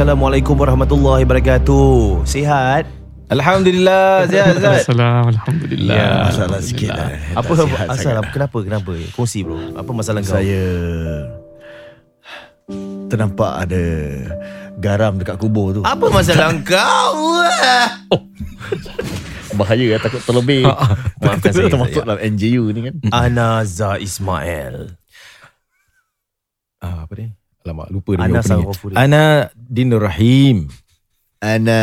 Assalamualaikum warahmatullahi wabarakatuh. Sihat? Alhamdulillah Sihat Zat Assalamualaikum Alhamdulillah Ya, Masalah sikit lah Apa sihat asal sangat. kenapa kenapa? Kongsi bro. Apa masalah kau? Saya Ternampak ada Garam dekat kubur tu Apa masalah kau? Bahaya lah Takut terlebih Maafkan saya, Termasuk saya. dalam NJU ni kan Ana Za Ismail. Ah, apa ni? Alamak, lupa dia Ana opening. Sarofuri. Ana Dinur Rahim. Ana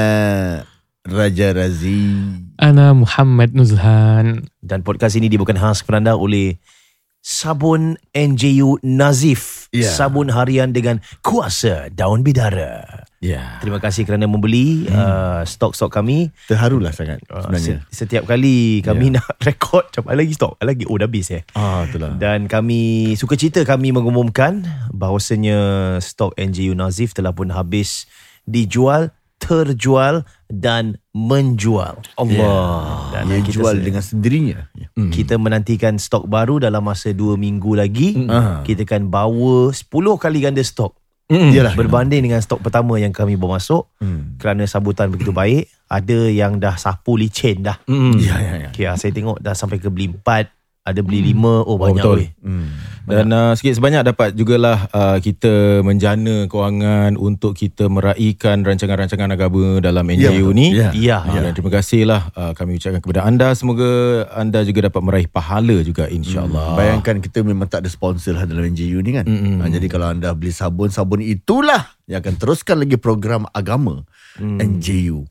Raja Razi Ana Muhammad Nuzhan Dan podcast ini dibawakan khas kepada anda oleh Sabun NJU Nazif. Ya. Sabun harian dengan kuasa daun bidara. Ya. Terima kasih kerana membeli uh, stok-stok kami. Terharulah sangat Uh, Sebenarnya se- setiap kali kami nak rekod macam "Ada lagi stok, lagi oh dah habis eh. Ah, itulah Dan kami suka cerita kami mengumumkan bahawasanya stok NJU Nazif telah pun habis dijual, terjual dan menjual. Allah. Dan Dia kita jual dengan sendirinya Ya. kita menantikan stok baru dalam masa 2 minggu lagi. Ah. Kita akan bawa 10 kali ganda stok. Yalah Berbanding dengan stok pertama yang kami bawa masuk Hmm. kerana sambutan begitu baik, ada yang dah sapu licin dah. Mm. Ya ya ya Okay, saya tengok dah sampai ke beli 4, ada beli 5, oh banyak betul. weh. Hmm. Dan uh, sikit sebanyak dapat jugalah uh, kita menjana kewangan untuk kita meraihkan rancangan-rancangan agama dalam NJU betul. ni. Ya. Ya, Ah, Dan terima kasihlah uh, kami ucapkan kepada anda semoga anda juga dapat meraih pahala juga insya-Allah. Bayangkan kita memang tak ada sponsor lah dalam NJU ni kan. Mm-mm. Ha, jadi kalau anda beli sabun, sabun itulah yang akan teruskan lagi program agama NJU.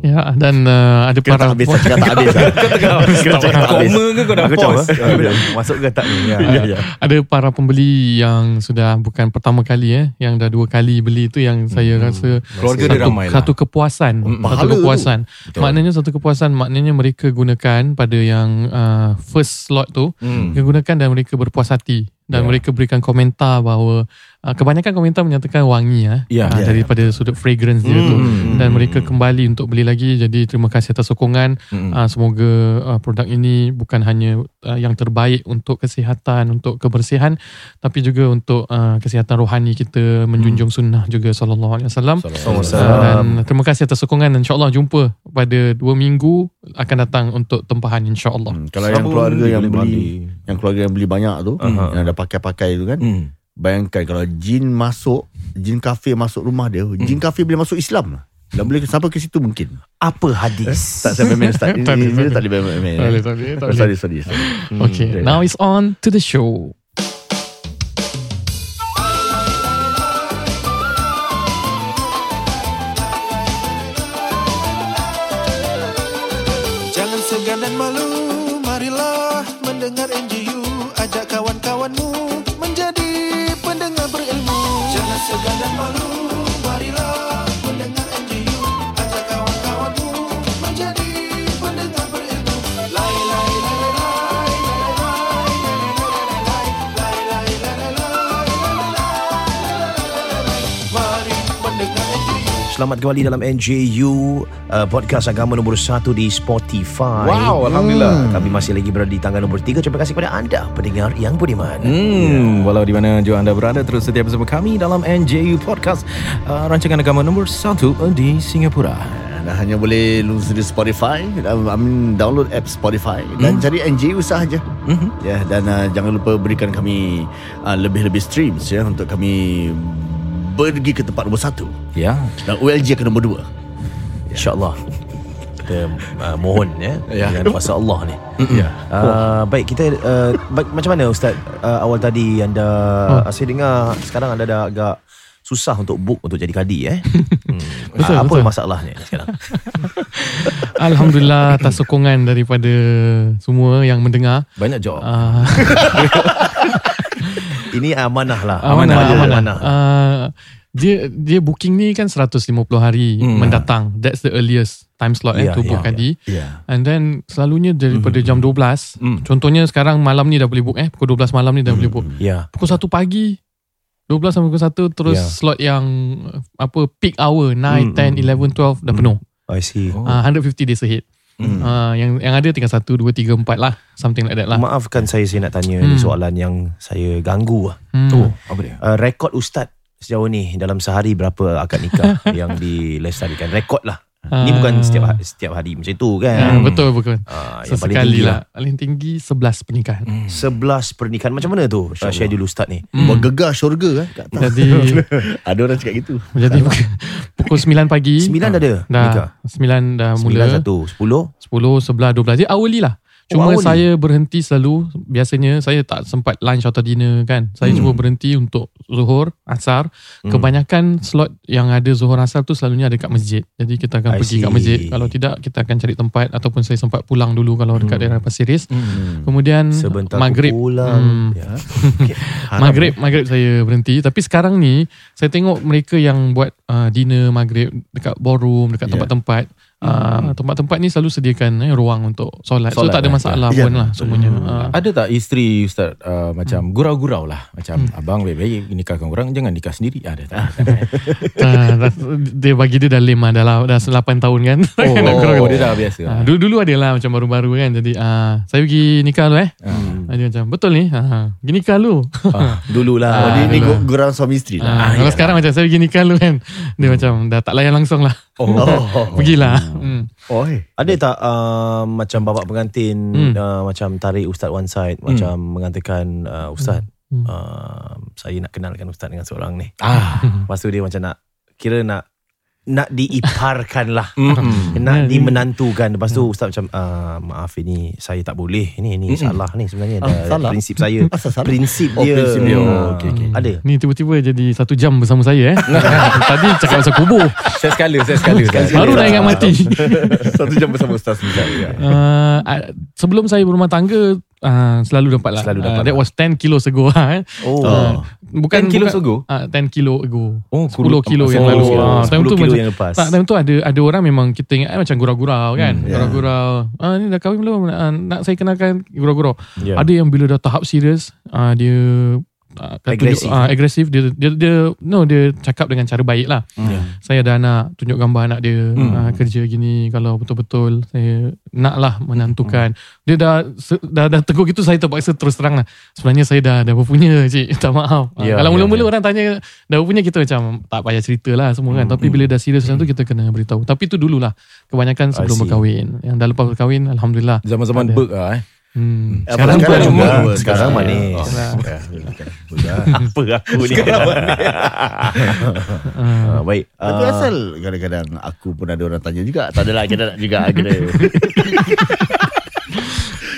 Ya dan uh, ada Kita tak para habis, kita tak habis. Kita cakap tak habis. Koma ke kau dah pause? apa? Masuk ke tak ni? Ya. Ya, ya. ada para pembeli yang sudah bukan pertama kali eh yang dah dua kali beli tu yang saya rasa Keluarga dia satu, ramai lah. satu kepuasan satu pahala tu. kepuasan Betul. maknanya satu kepuasan maknanya mereka gunakan pada yang uh, first slot tu Hmm. mereka gunakan dan mereka berpuas hati dan Ya. mereka berikan komentar bahawa uh, kebanyakan komentar menyatakan wangi ah Ya. uh, Ya. daripada sudut fragrance dia tu Hmm. dan mereka kembali untuk beli lagi jadi terima kasih atas sokongan Hmm. uh, semoga uh, produk ini bukan hanya uh, yang terbaik untuk kesihatan untuk kebersihan tapi juga untuk uh, kesihatan rohani kita menjunjung sunnah juga sallallahu alaihi wasallam dan terima kasih atas sokongan dan insyaallah jumpa pada dua minggu akan datang untuk tempahan insyaallah Hmm, kalau yang Sabun keluarga yang beli balik. yang keluarga yang beli banyak tu Aha. yang dah pakai-pakai tu kan Hmm. Bayangkan kalau jin masuk jin kafir masuk rumah dia jin kafir boleh masuk Islam lah. Dan boleh sampai ke situ mungkin. Apa hadis? tak saya main start Tak ini boleh, ini tak boleh main Tak boleh, sorry sorry sorry. Okay, now it's on to the show. Jangan segan dan malu Marilah mendengar NGU Ajak kawan-kawanmu Chegando é para Selamat kembali dalam NJU uh, podcast agama nombor 1 di Spotify. Wow, Alhamdulillah. Kami masih lagi berada di tangga nombor 3. Terima kasih kepada anda pendengar yang budiman. Hmm, walau di mana jua anda berada terus setia bersama kami dalam NJU Podcast uh, rancangan agama nombor 1 di Singapura. dan hanya boleh lulus di Spotify dan I mean, download app Spotify dan cari NJU sahaja Mhm. ya dan uh, jangan lupa berikan kami uh, lebih-lebih streams ya untuk kami pergi ke tempat nombor satu Ya. dan OLJ ke nombor dua InsyaAllah. Kita uh, mohon ya, Ya. dengan kuasa Allah ni. ya Uh, baik kita uh, baik, macam mana Ustaz uh, awal tadi anda uh, saya dengar sekarang anda dah agak susah untuk book untuk jadi kadi eh. Hmm. Betul, apa betul. masalahnya sekarang? Alhamdulillah atas sokongan daripada semua yang mendengar. Banyak job. Uh, Ini amanah lah. amanah, Amanah. amanah. Uh, dia dia booking ni kan 150 hari Hmm. mendatang. That's the earliest time slot eh Ya, to ya, book ya. kadi. Ya. And then selalunya daripada jam 12. Hmm. Contohnya sekarang malam ni dah boleh book eh. Pukul 12 malam ni dah boleh book. Ya. Pukul 1 pagi 12 sampai pukul 1 terus Ya. slot yang uh, apa peak hour 9, Hmm, 10, 11, 12 dah penuh. I see. Oh. Ah, 150 days ahead. Hmm. Ah, yang yang ada tinggal 1 2 3 4 lah. Something like that lah. Maafkan saya saya nak tanya Hmm. ni soalan yang saya ganggu lah. Hmm. Oh, apa dia? Uh, rekod ustaz sejauh ni dalam sehari berapa akad nikah yang dilestarikan? Rekod lah. Ni Ah. bukan setiap ha- setiap hari macam tu Ah, kan. betul betul. Ah, yang paling Sesekali tinggi lah. Paling tinggi 11 pernikahan. 11 pernikahan macam mana tu? Uh, share dulu ustaz ni. Buat gegar syurga kan kat atas. Jadi Ada orang cakap gitu. jadi pukul, pukul 9 pagi 9 dah ada dah nikah. 9 dah 9 mula satu 10 10 11 12 Jadi hourly lah Cuma hourly. saya berhenti selalu Biasanya saya tak sempat lunch atau dinner kan Saya cuma berhenti untuk Zuhur, Asar Kebanyakan slot yang ada Zuhur, Asar tu selalunya ada kat masjid Jadi kita I akan pergi kat see. masjid Kalau tidak kita akan cari tempat Ataupun saya sempat pulang dulu Kalau dekat daerah Pasir Ris Hmm. Kemudian sebentar Maghrib pulang. Hmm. Ya. Maghrib Maghrib saya berhenti Tapi sekarang ni Saya tengok mereka yang buat uh, Dinner Maghrib Dekat ballroom Dekat Ya. tempat-tempat uh, Tempat-tempat ni selalu sediakan eh, Ruang untuk solat, So Solat, tak ada eh. masalah Ya. pun lah Semuanya uh, Ada tak isteri Ustaz uh, macam gurau-gurau lah macam abang baik-baik nikahkan orang jangan nikah sendiri ada tak? uh, dah- Dia bagi dia dah lima Dah, lah- dah 8 tahun kan Oh, Nak gurau. oh dia dah biasa. Ah, Dulu-dulu ada lah Macam baru-baru kan Jadi uh, Saya pergi nikah lu eh Hmm. Dia macam Betul ni uh, Pergi nikah lu Ah, dululah. Oh, dia ni gurau suami isteri lah. Ah, Kalau sekarang macam Saya pergi nikah lu kan Dia macam Dah tak layan langsung lah Oh. Pergilah hmm. Oh, eh. Ada tak uh, macam bapak pengantin Hmm. uh, macam tarik ustaz one side macam mengatakan uh, ustaz Hmm. uh, saya nak kenalkan ustaz dengan seorang ni. Ah. Lepas tu dia macam nak kira nak nak diiparkan lah. Mm-mm. nak dimenantukan. Lepas tu ustaz macam uh, maaf ini saya tak boleh. Ini ini salah ni sebenarnya Ah, Dah salah? prinsip saya. Salah? prinsip Oh, dia. prinsip dia. Oh, Ah, okey, okey. Ada. Ni tiba-tiba jadi satu jam bersama saya eh. Tadi cakap pasal kubur. Saya skala, saya skala. Baru dah ingat mati. Satu jam bersama Ustaz Nizam. Ya. Uh, uh, sebelum saya berumah tangga uh, selalu dapat lah. Selalu dapat Uh, that lah. was 10 kilo ago eh. Oh. Uh, bukan 10 kilos bukan, ago? Uh, 10 kilo ago. Oh, 10 kilo yang Oh, lalu. 10 Ah, time tu kilo macam, yang lepas. Tak, time tu ada ada orang memang kita ingat eh, macam gurau-gurau kan. Hmm, ya. Gurau-gurau. Ah ni dah kahwin belum? Ah, nak saya kenalkan gurau-gurau. Ya. Ada yang bila dah tahap serius, ah, dia Agresif. tunjuk, ah, agresif dia, dia dia no dia cakap dengan cara baik lah. Ya. Saya ada anak tunjuk gambar anak dia Hmm. ah, kerja gini kalau betul-betul saya nak lah menantukan. Dia dah, se- dah dah tegur gitu saya terpaksa terus terang lah. Sebenarnya saya dah dah berpunya cik. Tak maaf. Ah, Ya, kalau ya, mula-mula ya. orang tanya dah berpunya kita macam tak payah cerita lah semua kan. Tapi bila dah serius macam tu kita kena beritahu. Tapi tu dululah. Kebanyakan sebelum berkahwin. Yang dah lepas berkahwin alhamdulillah. Zaman-zaman berk lah eh. Hmm. Sekarang, sekarang juga. juga. Sekarang manis. Oh, Sekarang. Apa aku ni? Ah, baik. Tapi Ah, asal kadang-kadang aku pun ada orang tanya juga. Tak adalah kita nak juga kena.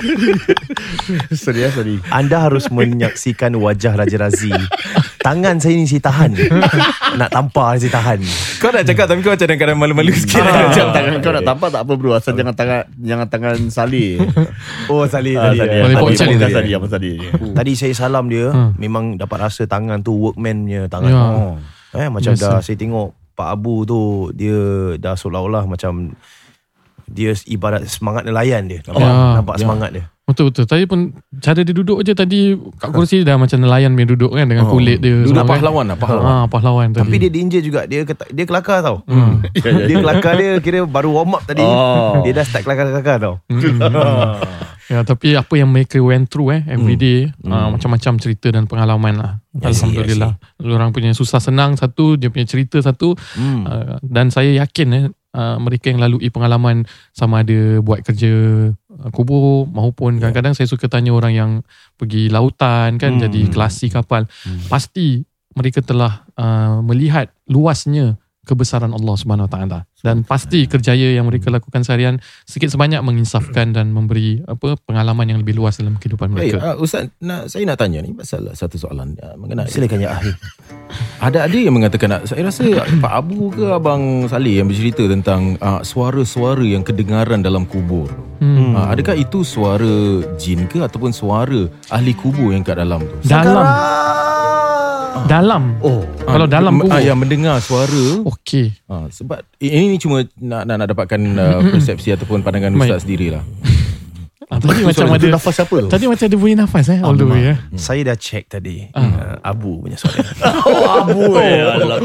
sorry ya, sorry. Anda harus menyaksikan wajah Raja Razi. Tangan saya ni saya tahan. Nak tampar saya tahan. Kau nak cakap tapi kau macam kadang malu-malu sikit. Ah, macam tangan kau nak tampar tak apa bro Asal jangan tangan Jangan tangan salih Oh Salih Ah, tadi. Salih Boleh Tadi, tadi, tadi. apa tadi Tadi saya salam dia Hmm. Memang dapat rasa tangan tu Workman punya tangan Ya. oh. eh, Macam Biasa. dah Saya tengok Pak Abu tu Dia dah seolah-olah macam Dia ibarat semangat nelayan dia Nampak, Ya. nampak Ya. semangat dia Betul-betul. Tadi pun cara dia duduk je tadi kat kursi dah macam nelayan punya duduk kan dengan Oh. kulit dia. Duduk kan. pahlawan lah, pahlawan. Ah, pahlawan tadi. Tapi dia danger juga Dia kata, dia kelakar tau Hmm. Dia kelakar dia Kira baru warm up tadi Oh. Dia dah start kelakar-kelakar tau Ya, tapi apa yang mereka went through eh every Hmm. day ah, macam-macam cerita dan pengalaman lah. Alhamdulillah. Orang punya susah senang satu, dia punya cerita satu hmm. ah, dan saya yakin eh ah, mereka yang lalui pengalaman sama ada buat kerja ah, kubur maupun kadang-kadang saya suka tanya orang yang pergi lautan kan Hmm. jadi kelasi kapal. Pasti mereka telah ah, melihat luasnya kebesaran Allah Subhanahu Wa Taala dan pasti kerjaya yang mereka lakukan seharian sikit sebanyak menginsafkan dan memberi apa pengalaman yang lebih luas dalam kehidupan Baik, mereka. uh, Ustaz, nak, saya nak tanya ni pasal satu soalan uh, mengenai Silakan ya Ahli Ada ada yang mengatakan nak, saya rasa Pak Abu ke Abang Saleh yang bercerita tentang uh, suara-suara yang kedengaran dalam kubur. Hmm. Uh, adakah itu suara jin ke ataupun suara ahli kubur yang kat dalam tu? Dalam dalam. Oh. Kalau dalam ah, kubur. yang mendengar suara Okey. Ah, sebab ini ni cuma nak nak, nak dapatkan uh, persepsi ataupun pandangan Baik. ustaz sendirilah. Ah, tadi macam ada nafas siapa tu? Tadi macam ada bunyi nafas eh all the way eh. Saya dah check tadi. Uh, Abu punya soalan. Oh, abu eh. Alah.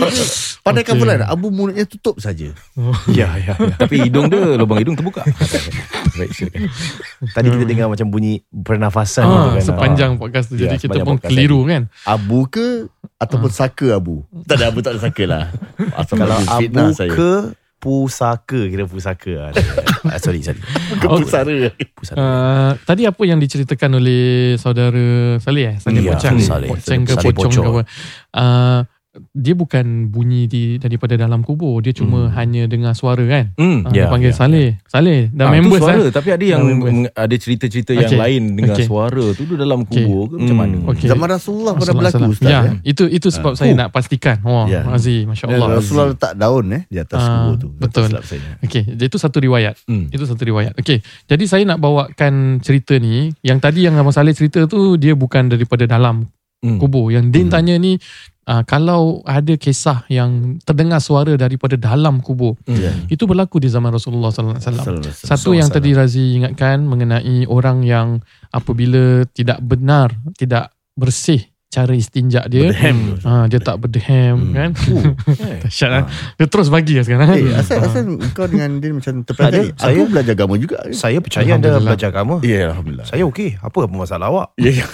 Pandai Okey. okay. kan Abu mulutnya tutup saja. ya, ya, ya. Tapi hidung dia lubang hidung terbuka. Baik silakan. Tadi kita dengar macam bunyi pernafasan Ah, gitu kan. sepanjang podcast tu Ya, jadi kita sepanjang pun keliru kan. Abu ke ataupun saka Abu? Tak ada Abu tak ada saka lah. Asal Kalau Abu saya. Pusaka kira pusaka. ah, sorry, sorry. ke pusara. Pusaka. Uh, tadi apa yang diceritakan oleh saudara Saleh eh? Saleh Ya, Pocang. Saleh. Pocang ke Pocong ke Pocong. apa. Uh, dia bukan bunyi di daripada dalam kubur. Dia cuma hanya dengar suara kan. Hmm. Ah, Ya, dia panggil ya, Saleh. Saleh dah Ah, itu members suara eh. tapi ada yang members. ada cerita-cerita yang Okey. lain dengar Okey. suara tu dia dalam kubur ke macam Hmm. mana? Okey. Zaman Rasulullah pernah Salam, berlaku. Ustaz. Ya, Ya. itu itu sebab saya nak pastikan. Wah, Ya. Aziz, Ya, masya-Allah. Rasulullah letak daun eh di atas Ah, kubur tu. betul. Okey, jadi itu satu riwayat. Hmm. Itu satu riwayat. Okey, jadi saya nak bawakan cerita ni. Yang tadi yang Abang Saleh cerita tu dia bukan daripada dalam Hmm. kubur. Yang Din tanya ni uh, kalau ada kisah yang terdengar suara daripada dalam kubur. Ya. Itu berlaku di zaman Rasulullah sallallahu alaihi wasallam. Satu yang tadi Razi ingatkan mengenai orang yang apabila tidak benar, tidak bersih cara istinja dia. Berdehem. Ha, dia tak berdehem Hmm. kan. Eh. Dahsyat lah. Dia terus bagi lah sekarang. Eh, asal asal kau dengan dia macam Ada, terperanjat. Aku saya- belajar agama juga. Saya percaya anda belajar agama. Ya, alhamdulillah. Saya okey. Apa apa masalah awak? Ya, ya.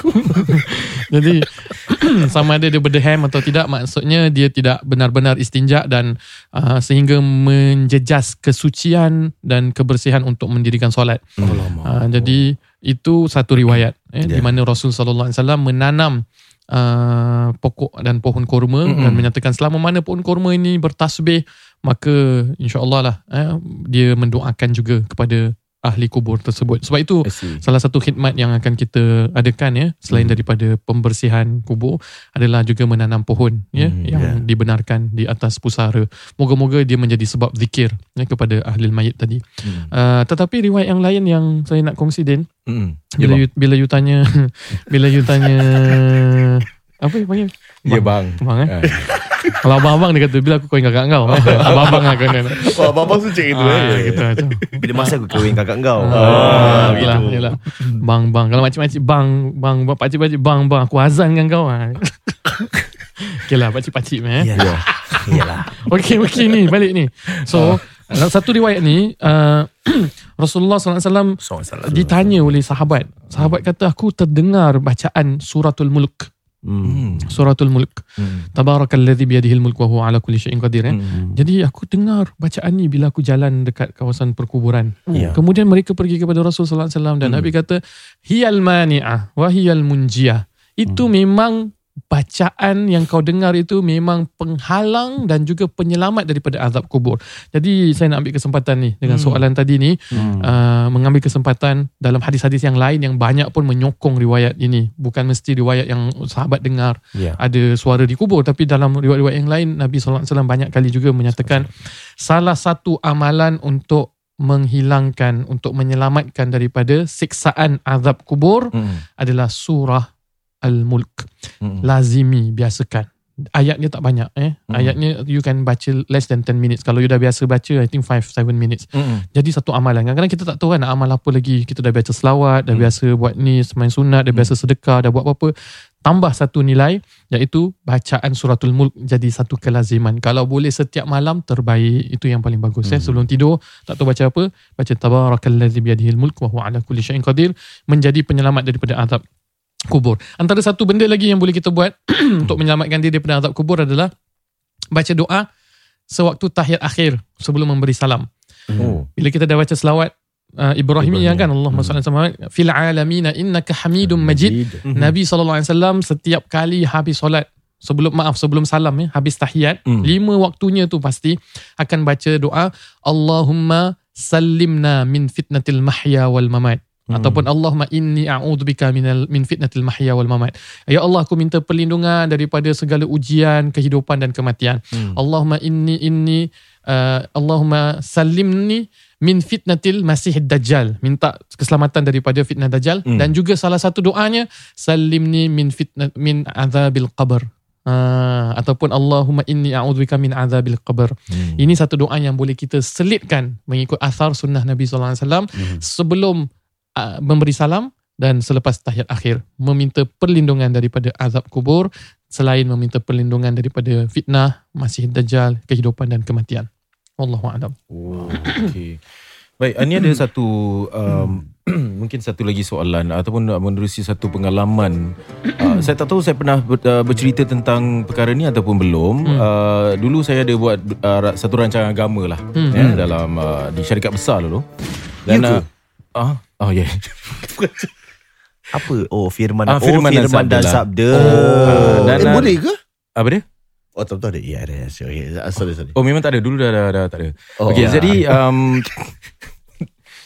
Jadi sama ada dia berdehem atau tidak maksudnya dia tidak benar-benar istinja dan uh, sehingga menjejas kesucian dan kebersihan untuk mendirikan solat. Uh, jadi itu satu riwayat eh, di Ya. mana Rasul sallallahu alaihi wasallam menanam uh, pokok dan pohon kurma Mm-mm. dan menyatakan selama mana pohon kurma ini bertasbih maka insya-Allah lah eh, dia mendoakan juga kepada ahli kubur tersebut. Sebab itu salah satu khidmat yang akan kita adakan ya selain Hmm. daripada pembersihan kubur adalah juga menanam pohon ya Hmm, yang ya. dibenarkan di atas pusara. Moga-moga dia menjadi sebab zikir ya kepada ahli mayit tadi. Hmm. Uh, tetapi riwayat yang lain yang saya nak kongsi Din Hmm. Ya, bila you, bila you tanya bila you tanya apa you panggil? Ya bang. Bang eh. Ah. Kalau abang-abang dia kata bila aku kahwin kakak kau. eh. Abang-abang lah kau ni. Wah, abang sucik itu Ah, eh. gitu macam. Bila masa aku kahwin kakak kau. Ah, yelah, yelah. Bang, bang. Kalau makcik-makcik, bang, bang, bang, pakcik-pakcik, bang, bang. Aku azan dengan kau. Ha. okay lah, pakcik-pakcik meh. Ya. Iyalah. Okey, okey ni, balik ni. So, uh, satu riwayat ni, uh, Rasulullah SAW ditanya oleh sahabat. Sahabat kata, aku terdengar bacaan suratul mulk. Hmm. Suratul mulk. Hmm. Tabarakalladzi biyadihil mulk wa huwa ala kulli syai'in qadir. Eh? Hmm. Jadi aku dengar bacaan ni bila aku jalan dekat kawasan perkuburan. Ya. Kemudian mereka pergi kepada Rasul sallallahu alaihi wasallam dan Hmm. Nabi kata hiyal mani'ah wa hiyal munjiyah. Itu Hmm. memang bacaan yang kau dengar itu memang penghalang dan juga penyelamat daripada azab kubur. Jadi saya nak ambil kesempatan ni dengan Hmm. soalan tadi ni Hmm. uh, mengambil kesempatan dalam hadis-hadis yang lain yang banyak pun menyokong riwayat ini. Bukan mesti riwayat yang sahabat dengar Ya. ada suara di kubur tapi dalam riwayat-riwayat yang lain Nabi sallallahu alaihi wasallam banyak kali juga menyatakan salah satu amalan untuk menghilangkan untuk menyelamatkan daripada siksaan azab kubur Hmm. adalah surah Al-Mulk. Hmm. Lazimi biasakan. Ayatnya tak banyak eh. Hmm. Ayatnya you can baca less than 10 minutes. Kalau you dah biasa baca I think 5 7 minutes. Hmm. Jadi satu amalan. Kadang-kadang kita tak tahu kan nak amal apa lagi. Kita dah biasa selawat, dah Hmm. biasa buat ni, semain sunat, dah Hmm. biasa sedekah, dah buat apa-apa. Tambah satu nilai iaitu bacaan suratul mulk jadi satu kelaziman. Kalau boleh setiap malam terbaik. Itu yang paling bagus. Eh. Hmm. Sebelum tidur tak tahu baca apa. Baca tabarakalladzi biyadihil mulk wa huwa ala kulli syai'in qadir. Menjadi penyelamat daripada azab kubur. Antara satu benda lagi yang boleh kita buat untuk menyelamatkan diri daripada azab kubur adalah baca doa sewaktu tahiyat akhir sebelum memberi salam. Oh. Bila kita dah baca selawat uh, Ibrahimiyah Ibrahimiyah. kan Allahumma Hmm. salli sama fil alamina innaka hamidum majid. Mhm. Nabi SAW setiap kali habis solat sebelum maaf sebelum salam ya habis tahiyat Hmm. lima waktunya tu pasti akan baca doa Allahumma sallimna min fitnatil mahya wal mamat Hmm. ataupun Allahumma inni a'udzubika minal min fitnatil mahya wal mamat. Ya Allah aku minta perlindungan daripada segala ujian kehidupan dan kematian. Hmm. Allahumma inni inni uh, Allahumma sallimni min fitnatil masih dajjal. Minta keselamatan daripada fitnah dajjal Hmm. dan juga salah satu doanya sallimni min fitnah min azabil qabr. Ha, ataupun Allahumma inni a'udzubika min azabil qabr. Hmm. Ini satu doa yang boleh kita selitkan mengikut asar sunnah Nabi sallallahu alaihi wasallam Mhm. sebelum uh, memberi salam dan selepas tahiyat akhir meminta perlindungan daripada azab kubur selain meminta perlindungan daripada fitnah, masih dajjal, kehidupan dan kematian. Wallahu a'lam. Oh, okay. Baik, ini ada satu um, mungkin satu lagi soalan ataupun menerusi satu pengalaman. Uh, saya tak tahu saya pernah ber, uh, bercerita tentang perkara ni ataupun belum. Hmm. Uh, dulu saya ada buat uh, satu rancangan agama lah Hmm. ya, dalam uh, di syarikat besar dulu. Dan Ya ke? uh, ah, oh ya. Yeah. Apa? Oh, firman, Ah, firman oh, dan firman dan sabda sabda. lah. Oh, dan- Eh, boleh ke? Apa dia? Oh, tak tahu ada. Ya, ada. Sorry, sorry. sorry. Oh memang tak ada dulu dah dah, dah tak ada. Oh, Okey ya. jadi um,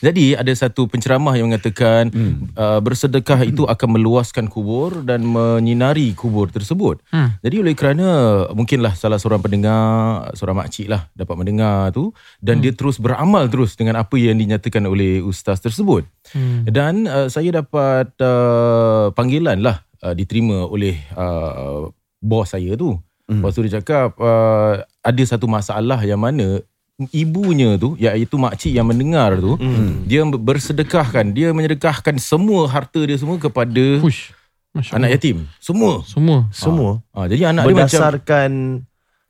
jadi ada satu penceramah yang mengatakan hmm. uh, bersedekah itu akan meluaskan kubur dan menyinari kubur tersebut. Hmm. Jadi oleh kerana mungkinlah salah seorang pendengar, seorang makcik lah dapat mendengar tu dan hmm. dia terus beramal terus dengan apa yang dinyatakan oleh ustaz tersebut. Hmm. Dan uh, saya dapat uh, panggilan lah uh, diterima oleh uh, bos saya tu. Hmm. Lepas tu dia cakap uh, ada satu masalah yang mana ibunya tu iaitu makcik yang mendengar tu Hmm. dia bersedekahkan dia menyedekahkan semua harta dia semua kepada Push. Masya anak yatim semua Semua. Semua. ha, jadi anak dia macam Berdasarkan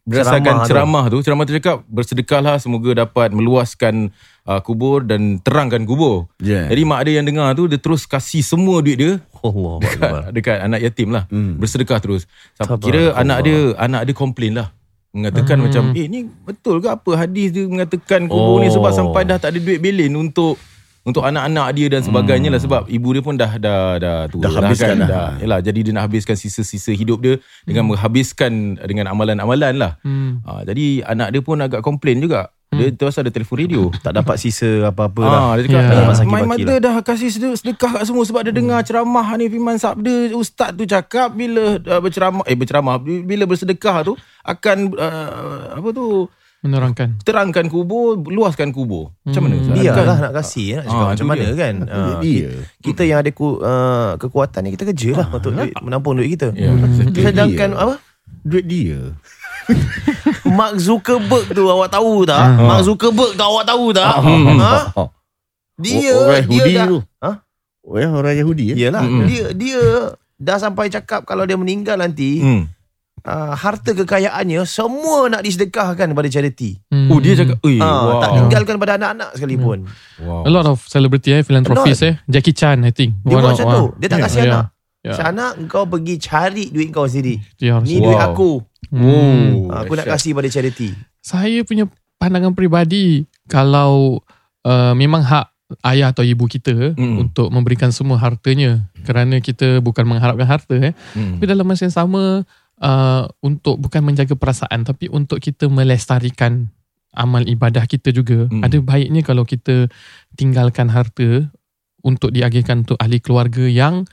berdasarkan ceramah tu. ceramah tu ceramah tu cakap bersedekahlah semoga dapat meluaskan uh, kubur dan terangkan kubur Yeah. jadi mak dia yang dengar tu dia terus kasih semua duit dia Allah dekat, dekat anak yatim lah Hmm. bersedekah terus Sampai Sabar. kira anak Allah. dia anak dia komplain lah mengatakan Hmm. macam eh ni betul ke apa hadis dia mengatakan kubur Oh. ni sebab sampai dah tak ada duit belin untuk untuk anak-anak dia dan sebagainya lah sebab ibu dia pun dah dah dah tua Dah habiskan dah. dah. Yalah, jadi dia nak habiskan sisa-sisa hidup dia dengan menghabiskan dengan amalan-amalan lah. Hmm. Ha, jadi anak dia pun agak komplain juga. Dia terus ada telefon radio. tak dapat sisa apa-apa lah. Ah, dia cakap, Ya. yeah. My mother dah kasih sedekah, kat semua sebab dia dengar ceramah ni firman sabda ustaz tu cakap bila uh, berceramah eh berceramah bila bersedekah tu akan uh, apa tu Menerangkan. terangkan kubur, luaskan kubur. Macam mana? Ustaz? Biarlah Kan- nak kasih nak cakap Ah, macam mana dia. kan. Ah, dia. kita yang ada ku, uh, kekuatan ni kita kerja lah untuk duit, menampung duit kita. Ya, exactly. Sedangkan dia. apa? Duit dia. Mark Zuckerberg tu awak tahu tak? Ah. Mark Zuckerberg tu awak tahu tak? Hmm. Ha? Dia orang dia Yahudi dah, tu. Ha? Oh, ya, orang Yahudi ya. Yalah, Mm-mm. dia dia dah sampai cakap kalau dia meninggal nanti Hmm. uh, harta kekayaannya semua nak disedekahkan kepada charity. Hmm. Oh dia cakap, "Ui, Ah, wow." tak tinggalkan pada anak-anak sekalipun. Wow. A lot of celebrity eh, philanthropist eh. Jackie Chan I think. Dia buat macam tu. Dia tak Ya, kasih ya, anak. ya. Sana kau pergi cari duit kau sendiri. Ni Rasul. duit Wow. aku. Hmm. Aku nak kasih pada charity. Saya punya pandangan peribadi kalau uh, memang hak ayah atau ibu kita Hmm. untuk memberikan semua hartanya kerana kita bukan mengharapkan harta eh. Hmm. Tapi dalam masa yang sama uh, untuk bukan menjaga perasaan tapi untuk kita melestarikan amal ibadah kita juga. Hmm. Ada baiknya kalau kita tinggalkan harta untuk diagihkan untuk ahli keluarga yang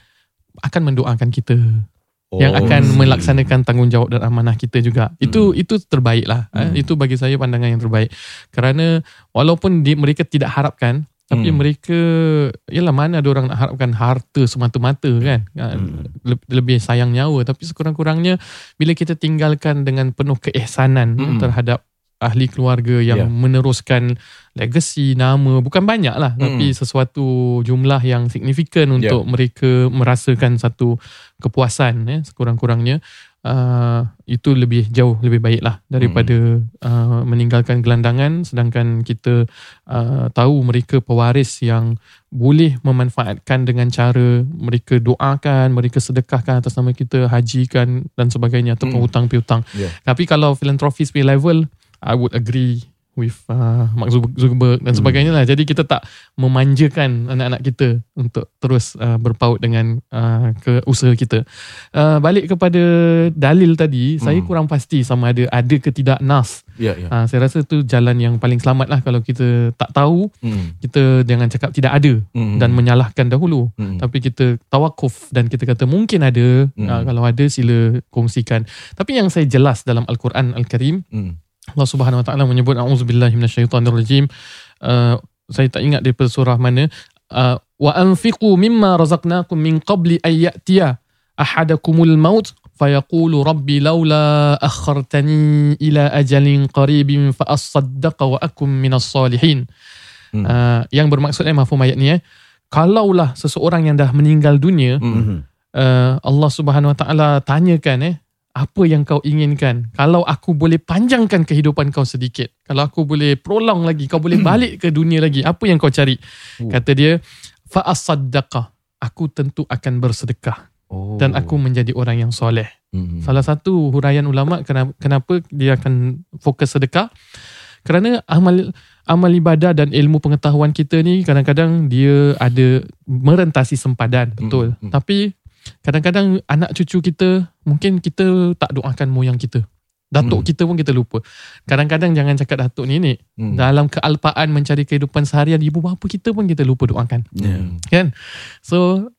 akan mendoakan kita yang Oh, akan melaksanakan tanggungjawab dan amanah kita juga. Itu Hmm. itu terbaik lah. Hmm. Eh. Itu bagi saya pandangan yang terbaik. Kerana walaupun di, mereka tidak harapkan tapi Hmm. mereka yalah mana ada orang nak harapkan harta semata-mata kan. Hmm. Le- lebih sayang nyawa tapi sekurang-kurangnya bila kita tinggalkan dengan penuh keihsanan Hmm. terhadap ahli keluarga yang Ya. meneruskan legacy nama bukan banyak lah Hmm. tapi sesuatu jumlah yang signifikan Ya. untuk mereka merasakan satu kepuasan eh, sekurang-kurangnya uh, itu lebih jauh lebih baik lah daripada uh, meninggalkan gelandangan sedangkan kita uh, tahu mereka pewaris yang boleh memanfaatkan dengan cara mereka doakan, mereka sedekahkan atas nama kita, hajikan dan sebagainya ataupun Hmm. hutang piutang. Ya. Tapi kalau philanthropist punya level, I would agree with uh, Mark Zuckerberg dan sebagainya lah. Jadi kita tak memanjakan anak-anak kita untuk terus uh, berpaut dengan uh, ke usaha kita. Uh, balik kepada dalil tadi, saya Hmm. kurang pasti sama ada ada ke tidak nas. Ya, ya. Uh, saya rasa tu jalan yang paling selamat lah kalau kita tak tahu, Hmm. kita jangan cakap tidak ada Hmm. dan menyalahkan dahulu. Hmm. Tapi kita tawakuf dan kita kata mungkin ada. Hmm. Uh, kalau ada sila kongsikan. Tapi yang saya jelas dalam Al-Quran Al-Karim, Hmm. Allah Subhanahu Wa Taala menyebut auzubillahi minasyaitonirrajim. Uh, saya tak ingat daripada surah mana. Uh, wa anfiqu mimma razaqnakum min qabli ay ya'tiya ahadakumul maut fayaqulu rabbi laula akhartani ila ajalin qaribin fa asaddaqa wa akum minas salihin. Hmm. Uh, yang bermaksud eh mafhum ayat ni eh kalaulah seseorang yang dah meninggal dunia Hmm. uh, Allah Subhanahu Wa Taala tanyakan eh apa yang kau inginkan kalau aku boleh panjangkan kehidupan kau sedikit kalau aku boleh prolong lagi kau boleh balik ke dunia lagi apa yang kau cari Oh. kata dia fa asaddaqa aku tentu akan bersedekah Oh. dan aku menjadi orang yang soleh Hmm. Salah satu huraian ulama kenapa, kenapa dia akan fokus sedekah kerana amal amal ibadah dan ilmu pengetahuan kita ni kadang-kadang dia ada merentasi sempadan betul Hmm, hmm. tapi kadang-kadang anak cucu kita mungkin kita tak doakan moyang kita datuk Hmm. kita pun kita lupa kadang-kadang jangan cakap datuk nenek Hmm. dalam kealpaan mencari kehidupan seharian ibu bapa kita pun kita lupa doakan Hmm. kan so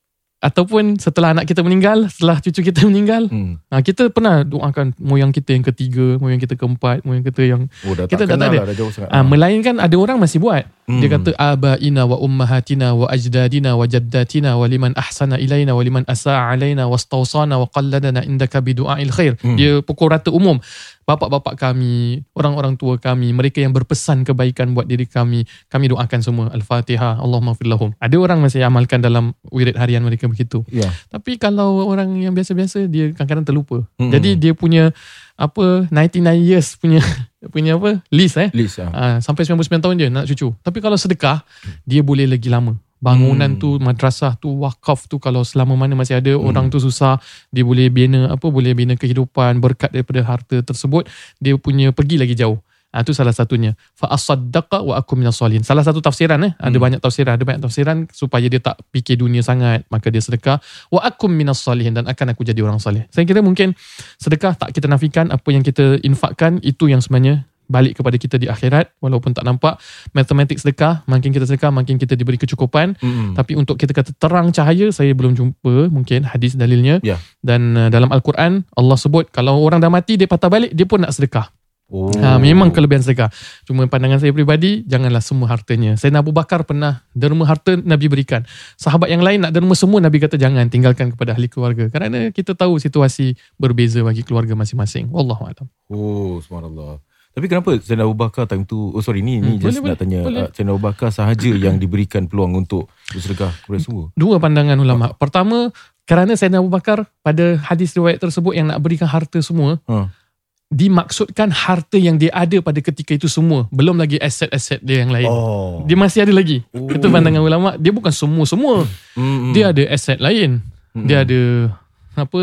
ataupun setelah anak kita meninggal setelah cucu kita meninggal Hmm. Ha, kita pernah doakan moyang kita yang ketiga, moyang kita keempat, moyang kita yang Oh, dah Kita tak dah tak ada. lah, dah jauh sangat. ah, melainkan ada orang masih buat. Hmm. Dia kata abaina wa ummahatina wa ajdadina wa jaddatina wa liman ahsana ilaina wa liman asaa alaina wastawsana wa qalladana indaka bidu'ail khair. Hmm. Dia pukul rata umum. Bapak-bapak kami, orang-orang tua kami, mereka yang berpesan kebaikan buat diri kami, kami doakan semua. Al-Fatihah, Allahumma firlahum. Ada orang masih amalkan dalam wirid harian mereka begitu. Ya. Tapi kalau orang yang biasa-biasa dia kadang-kadang terlupa. Hmm. Jadi dia punya apa 99 years punya punya apa list eh. List ah. Uh, sampai 99 tahun je nak cucu. Tapi kalau sedekah dia boleh lagi lama. Bangunan Hmm. tu, madrasah tu, wakaf tu kalau selama mana masih ada orang tu susah, dia boleh bina apa boleh bina kehidupan berkat daripada harta tersebut, dia punya pergi lagi jauh. Ah tu salah satunya. Fa asaddaqa wa akum minas solihin. Salah satu tafsiran eh. Ada Hmm. banyak tafsiran, ada banyak tafsiran supaya dia tak fikir dunia sangat, maka dia sedekah wa akum minas solihin dan akan aku jadi orang soleh. Saya kira mungkin sedekah tak kita nafikan apa yang kita infakkan itu yang sebenarnya balik kepada kita di akhirat walaupun tak nampak matematik sedekah makin kita sedekah makin kita diberi kecukupan Hmm. tapi untuk kita kata terang cahaya saya belum jumpa mungkin hadis dalilnya Ya. dan uh, dalam al-Quran Allah sebut kalau orang dah mati dia patah balik dia pun nak sedekah Oh. Ha, memang kelebihan sedekah. Cuma pandangan saya peribadi, janganlah semua hartanya. Saya Abu Bakar pernah derma harta Nabi berikan. Sahabat yang lain nak derma semua Nabi kata jangan tinggalkan kepada ahli keluarga. Kerana kita tahu situasi berbeza bagi keluarga masing-masing. Wallahualam. Oh, subhanallah. Tapi kenapa Sayyidina Abu Bakar time tu Oh sorry ni ni Hmm, just boleh, nak tanya boleh. uh, Sayyidina Abu Bakar sahaja yang diberikan peluang untuk bersedekah kepada semua. Dua pandangan ulama. Pertama, kerana Sayyidina Abu Bakar pada hadis riwayat tersebut yang nak berikan harta semua, Ha. dimaksudkan harta yang dia ada pada ketika itu semua. Belum lagi aset-aset dia yang lain. Oh. Dia masih ada lagi. Itu pandangan ulama. Dia bukan semua-semua. Hmm, Dia ada aset lain. Hmm. Dia ada apa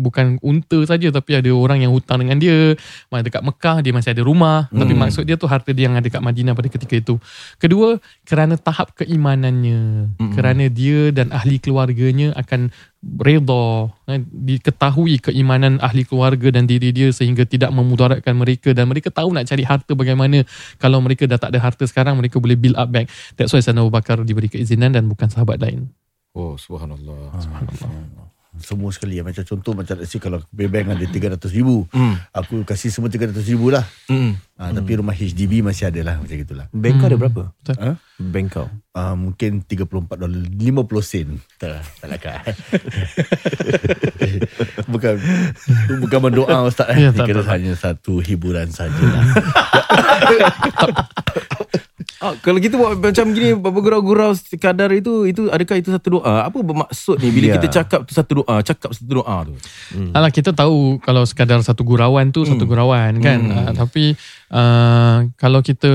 bukan unta saja tapi ada orang yang hutang dengan dia. Mana dekat Mekah dia masih ada rumah. Tapi Hmm. maksud dia tu harta dia yang ada dekat Madinah pada ketika itu. Kedua kerana tahap keimanannya. Hmm. kerana dia dan ahli keluarganya akan redha eh, diketahui keimanan ahli keluarga dan diri dia sehingga tidak memudaratkan mereka. Dan mereka tahu nak cari harta bagaimana. Kalau mereka dah tak ada harta sekarang mereka boleh build up back that's why Sayyidina Abu Bakar diberi keizinan dan bukan sahabat lain. Oh subhanallah. Semua sekali. Macam contoh macam let's say kalau bank ada 300 ribu. Hmm. Aku kasih semua 300 ribu lah. Hmm. Ha, Tapi rumah HDB masih ada lah macam itulah. Bank kau ada Hmm. berapa? Betul. Ha? Bank kau. Uh, mungkin 34 dolar 50 sen Tak lah Tak lah Bukan Bukan berdoa Ustaz Ya, eh. tak, Kira tak, tak. hanya satu hiburan sajalah Ah, kalau kita buat macam gini bergurau-gurau sekadar itu itu adakah itu satu doa? Apa bermaksud ni bila Ya. kita cakap tu satu doa, cakap satu doa tu? Alah kita tahu kalau sekadar satu gurauan tu satu gurauan kan. Hmm. Uh, tapi uh, kalau kita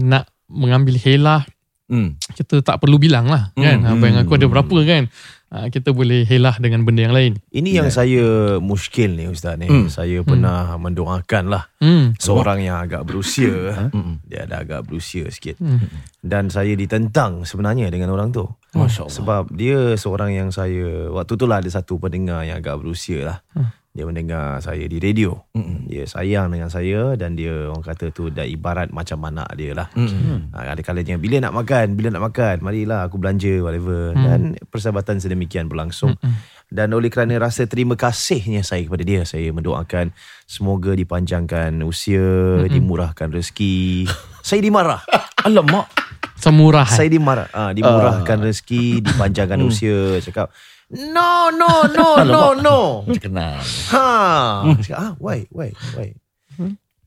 nak mengambil helah Hmm. kita tak perlu bilang lah kan. Hmm. Apa yang aku ada berapa kan. Uh, kita boleh helah dengan benda yang lain. Ini yang saya muskil ni Ustaz ni. Hmm. Saya pernah mendoakan lah Hmm. seorang yang agak berusia. Hmm. Dia ada agak berusia sikit. Hmm. Dan saya ditentang sebenarnya dengan orang tu. Masya Allah. Sebab dia seorang yang saya waktu tu lah ada satu pendengar yang agak berusia lah. Dia mendengar saya di radio. Mm-mm. Dia sayang dengan saya dan dia orang kata tu dah ibarat macam anak dia lah. Hmm. Ha, ada kalanya bila nak makan, bila nak makan, marilah aku belanja whatever. Hmm. Dan persahabatan sedemikian berlangsung. Dan oleh kerana rasa terima kasihnya saya kepada dia, saya mendoakan semoga dipanjangkan usia, dimurahkan rezeki. saya dimarah. Alamak. Semurahan. Saya dimarah. Ah, dimurahkan rezeki, dipanjangkan usia. Cakap No, no, no, no, no. Terkenal. Ha. Cakap, ah, why, why, why?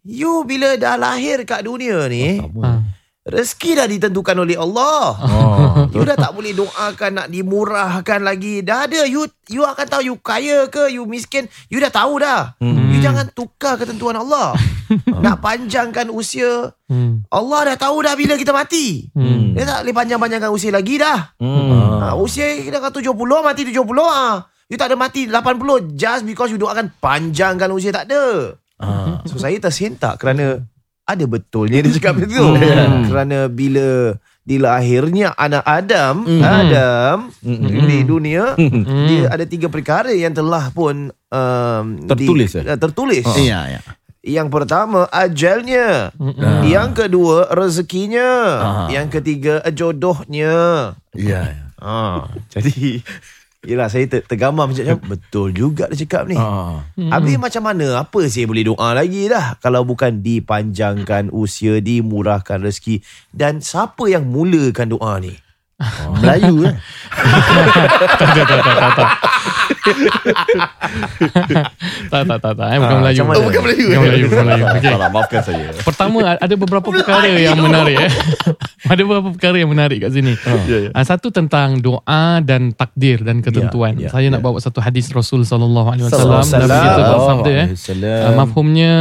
You bila dah lahir kat dunia ni, Ha. rezeki dah ditentukan oleh Allah. Oh. You dah tak boleh doakan nak dimurahkan lagi. Dah ada. You you akan tahu you kaya ke, you miskin. You dah tahu dah. You jangan tukar ketentuan Allah. nak panjangkan usia. Hmm. Allah dah tahu dah bila kita mati. Hmm. Dia tak boleh panjang-panjangkan usia lagi dah. Hmm. Ha, usia kita kan 70, mati 70. Ha. You tak ada mati 80 just because you doakan panjangkan usia tak ada. Ah. So saya tersentak kerana ada betulnya dia cakap macam tu. kerana bila dilahirnya anak Adam, Adam di dunia dia ada tiga perkara yang telah pun um, Tertulis, di, eh? tertulis. Iya, ya. Yang pertama ajalnya, Ah. yang kedua rezekinya, Ah. yang ketiga jodohnya. Ya. Ha, jadi Yelah saya ter, tergamam macam betul juga dia cakap ni. Ah. Habis macam mana? Apa saya boleh doa lagi dah kalau bukan dipanjangkan usia, dimurahkan rezeki dan siapa yang mulakan doa ni? Melayu eh. Tak, tak, tak, tak. Eh, bukan Ah, Melayu. Oh, bukan Melayu. Bukan Melayu, bukan Melayu. Okay. Salah, maafkan saya. Pertama ada beberapa perkara yang menarik eh. ada beberapa perkara yang menarik kat sini. Ah, satu tentang doa dan takdir dan ketentuan. Ya, ya, Saya nak bawa satu hadis Rasul sallallahu alaihi wasallam Sallallahu Nabi kita bersabda eh. Uh, mafhumnya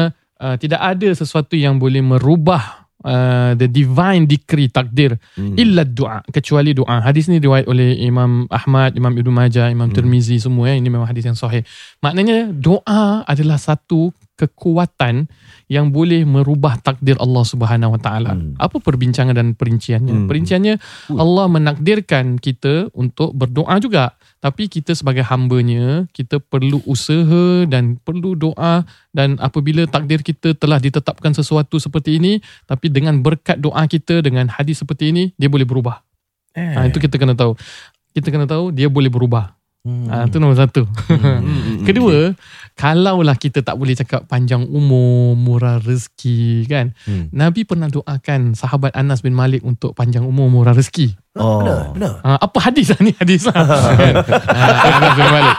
uh, tidak ada sesuatu yang boleh merubah uh, the divine decree takdir Hmm. illa doa kecuali doa. Hadis ni riwayat oleh Imam Ahmad, Imam Ibnu Majah, Imam Hmm. Tirmizi semua ya. Ini memang hadis yang sahih. Maknanya doa adalah satu kekuatan yang boleh merubah takdir Allah Subhanahu Wa Taala. Hmm. Apa perbincangan dan perinciannya? Hmm. Perinciannya Allah menakdirkan kita untuk berdoa juga. Tapi kita sebagai hambanya, kita perlu usaha dan perlu doa dan apabila takdir kita telah ditetapkan sesuatu seperti ini, tapi dengan berkat doa kita dengan hadis seperti ini, dia boleh berubah. Eh. Ha, itu kita kena tahu. Kita kena tahu dia boleh berubah. Hmm. Ha, itu nombor satu. Kedua, kalaulah kita tak boleh cakap panjang umur, murah rezeki kan. Hmm. Nabi pernah doakan sahabat Anas bin Malik untuk panjang umur, murah rezeki. Oh. Benar, benar. Ha, apa hadis lah ni hadis lah. kan? ha, Anas bin Malik.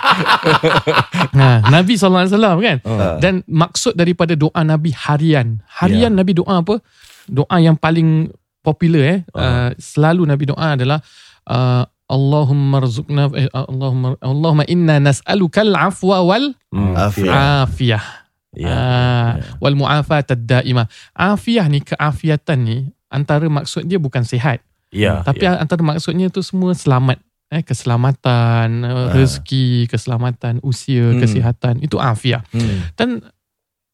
ha, Nabi SAW kan. Ha. Dan maksud daripada doa Nabi harian. Harian Nabi doa apa? Doa yang paling popular eh. Uh, selalu Nabi doa adalah uh, Allahumma rzuqna eh, Allahumma Allahumma inna nas'aluka al-afwa wal Hmm. Afiat. afiyah. Ya. Ah, wal mu'afat ad-daimah. Afiyah ni keafiatan ni antara maksud dia bukan sihat. Ya. Tapi antara maksudnya tu semua selamat. Eh, keselamatan, uh, rezeki, keselamatan, usia, Hmm. kesihatan. Itu afiah. Hmm. Dan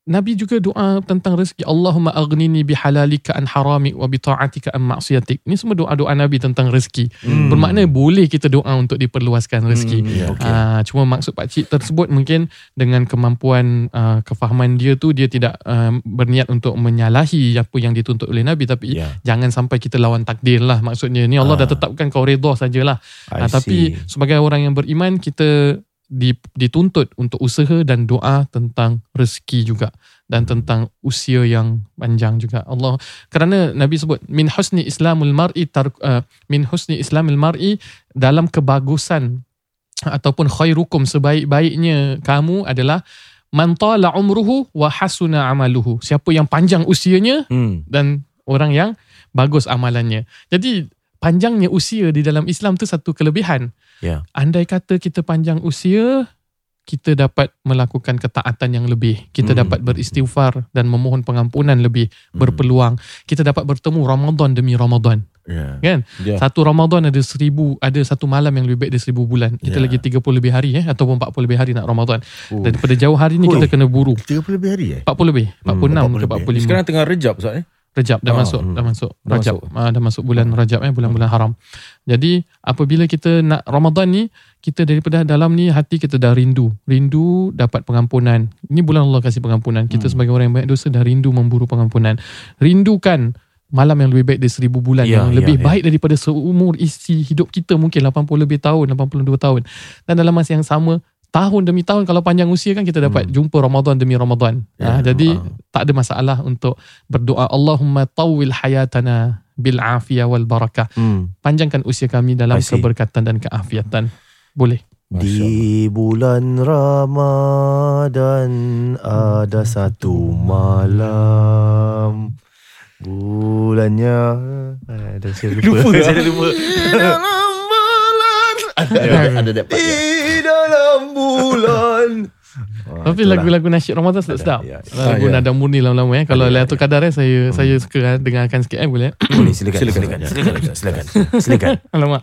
Nabi juga doa tentang rezeki. Allahumma aghnini bihalalika an haramik wa bita'atika an maksiatik. Ini semua doa-doa Nabi tentang rezeki. Hmm. Bermakna boleh kita doa untuk diperluaskan rezeki. Hmm, ya, okey. Ah, cuma maksud Pak Cik tersebut mungkin dengan kemampuan uh, kefahaman dia tu dia tidak uh, berniat untuk menyalahi apa yang dituntut oleh Nabi tapi Ya. jangan sampai kita lawan takdir lah maksudnya ni Allah dah tetapkan kau redha sajalah Ah, tapi sebagai orang yang beriman kita dituntut untuk usaha dan doa tentang rezeki juga dan tentang usia yang panjang juga Allah kerana Nabi sebut min husni islamul mar'i tar, uh, min husni islamil mar'i dalam kebagusan ataupun khairukum sebaik-baiknya kamu adalah man tala umruhu wa hasuna amaluhu siapa yang panjang usianya Hmm. dan orang yang bagus amalannya. Jadi panjangnya usia di dalam Islam tu satu kelebihan. Ya. Andai kata kita panjang usia, kita dapat melakukan ketaatan yang lebih. Kita Hmm. dapat beristighfar dan memohon pengampunan lebih berpeluang. Kita dapat bertemu Ramadan demi Ramadan. Ya. Kan? Ya. Satu Ramadan ada seribu, ada satu malam yang lebih baik dari seribu bulan. Kita Ya. lagi 30 lebih hari eh ataupun 40 lebih hari nak Ramadan. Oh. Daripada jauh hari ni Ui. kita kena buru. 30 lebih hari eh? 40 lebih, 46 40 ke lebih. 45. Sekarang tengah rejab Ustaz eh? Rejab dah Ah, masuk, hmm. dah masuk. Dah Rajab, masuk. Ah, dah masuk bulan Rajab eh, bulan-bulan haram. Jadi apabila kita nak Ramadan ni, kita daripada dalam ni hati kita dah rindu, rindu dapat pengampunan. Ini bulan Allah kasih pengampunan. Kita sebagai orang yang banyak dosa dah rindu memburu pengampunan. Rindukan malam yang lebih baik dari seribu bulan Ya, yang ya, lebih ya. baik daripada seumur isi hidup kita mungkin 80 lebih tahun, 82 tahun. Dan dalam masa yang sama tahun demi tahun kalau panjang usia kan kita dapat jumpa Ramadan demi Ramadan. Ya, Ah, jadi ah. tak ada masalah untuk berdoa Allahumma tawil hayatana bil afiyah wal barakah. Hmm. Panjangkan usia kami dalam keberkatan dan keafiatan. Boleh. Di bulan Ramadan ada satu malam Bulannya eh, dah saya lupa. lupa. saya lupa. Ada ada, ada ya. Dalam bulan. Ah, Tapi lagu-lagu nasyid Ramadan sedap sedap. ya, ya. Lagu Ah, ya. nada murni lama-lama eh. Kalau Lailatul Qadar eh saya saya suka eh, dengarkan sikit eh boleh. Boleh silakan silakan silakan silakan silakan. silakan. Alamak.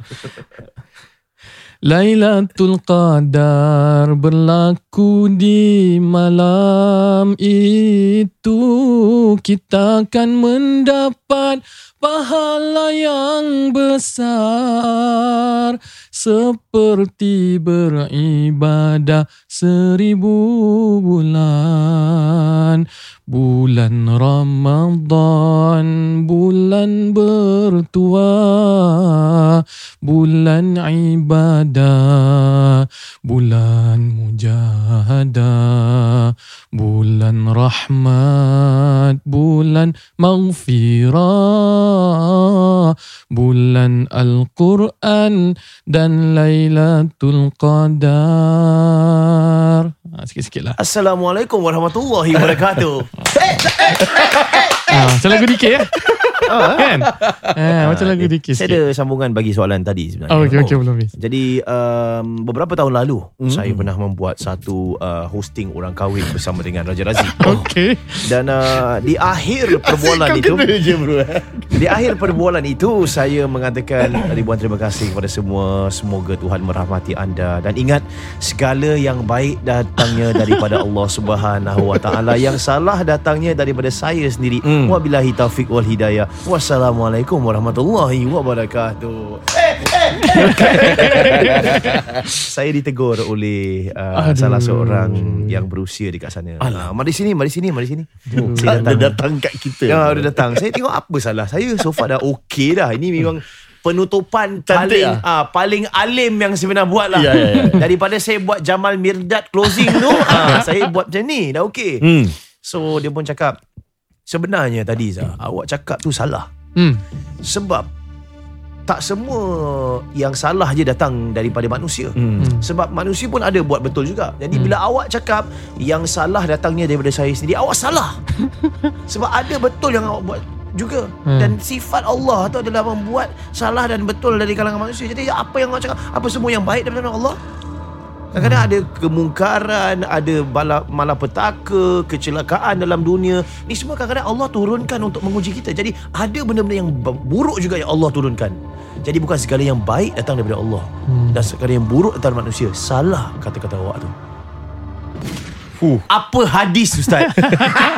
Lailatul Qadar berlaku di malam itu kita akan mendapat pahala yang besar seperti beribadah seribu bulan. Bulan Ramadan bulan bertua bulan ibadah bulan mujahadah. Bulan rahmat bulan maghfirah bulan Al-Quran dan Lailatul Qadar. Ha, sikit-sikit lah. Assalamualaikum warahmatullahi wabarakatuh. ha, macam lagu DK ya kan? Ha, macam lagu DK Saya sikit. ada sambungan bagi soalan tadi sebenarnya. oh, okay, okay, belum habis Jadi um, beberapa tahun lalu Hmm. saya pernah membuat satu uh, hosting orang kahwin bersama dengan Raja Razi. okay Dan uh, di akhir perbualan itu je bro eh. Di akhir perbualan itu Saya mengatakan Ribuan terima kasih kepada semua. Semoga Tuhan merahmati anda. Dan ingat Segala yang baik datangnya Daripada Allah Subhanahu Wa Taala. Yang salah datangnya Daripada saya sendiri. Hmm. Wabillahi taufiq wal hidayah Wassalamualaikum warahmatullahi wabarakatuh Saya ditegur oleh uh, Aduh. Salah seorang Yang berusia dekat sana uh, Mari sini Mari sini Mari sini Saya Dia datang kat kita Ya, dia datang. Saya tengok apa salah saya. So far dah okey dah. Ini memang penutupan Cantik paling ah paling alim yang saya pernah buat lah. Ya, ya, ya. Daripada saya buat Jamal Mirdad closing tu, ah, saya buat macam ni. Dah okey. Hmm. So dia pun cakap sebenarnya tadi Zah, awak cakap tu salah. hmm. Sebab tak semua yang salah je datang daripada manusia. Hmm. Sebab manusia pun ada buat betul juga. Jadi bila awak cakap yang salah datangnya daripada saya sendiri, awak salah. Sebab ada betul yang awak buat juga. Hmm. Dan sifat Allah tu adalah membuat salah dan betul dari kalangan manusia. Jadi apa yang awak cakap, apa semua yang baik daripada Allah? Kadang-kadang ada kemungkaran, ada bala, malapetaka, kecelakaan dalam dunia. Ni semua kadang-kadang Allah turunkan untuk menguji kita. Jadi ada benda-benda yang buruk juga yang Allah turunkan. Jadi bukan segala yang baik datang daripada Allah. Hmm. Dan segala yang buruk datang daripada manusia. Salah kata-kata awak tu. Fuh. Apa hadis Ustaz?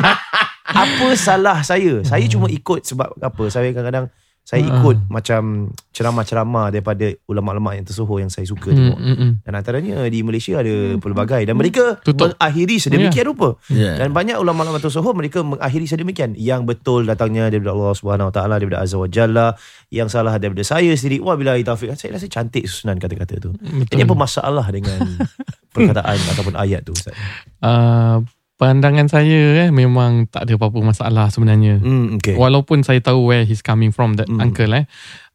apa salah saya? Saya cuma ikut sebab apa? Saya kadang-kadang saya Hmm. ikut macam ceramah-ceramah daripada ulama-ulama yang tersohor yang saya suka Hmm, tengok. hmm, hmm. Dan antaranya di Malaysia ada pelbagai dan mereka Tutup. mengakhiri sedemikian rupa. Ya. Dan banyak ulama-ulama tersohor mereka mengakhiri sedemikian. Yang betul datangnya daripada Allah Subhanahu Wa Taala daripada Azza wa Jalla, yang salah daripada saya sendiri. Wah bila taufik. Saya rasa cantik susunan kata-kata tu. Betul. Jadi apa masalah dengan perkataan ataupun ayat tu Ustaz? Uh, pandangan saya eh memang tak ada apa-apa masalah sebenarnya. Hmm, okay. Walaupun saya tahu where he's coming from that Hmm. uncle eh.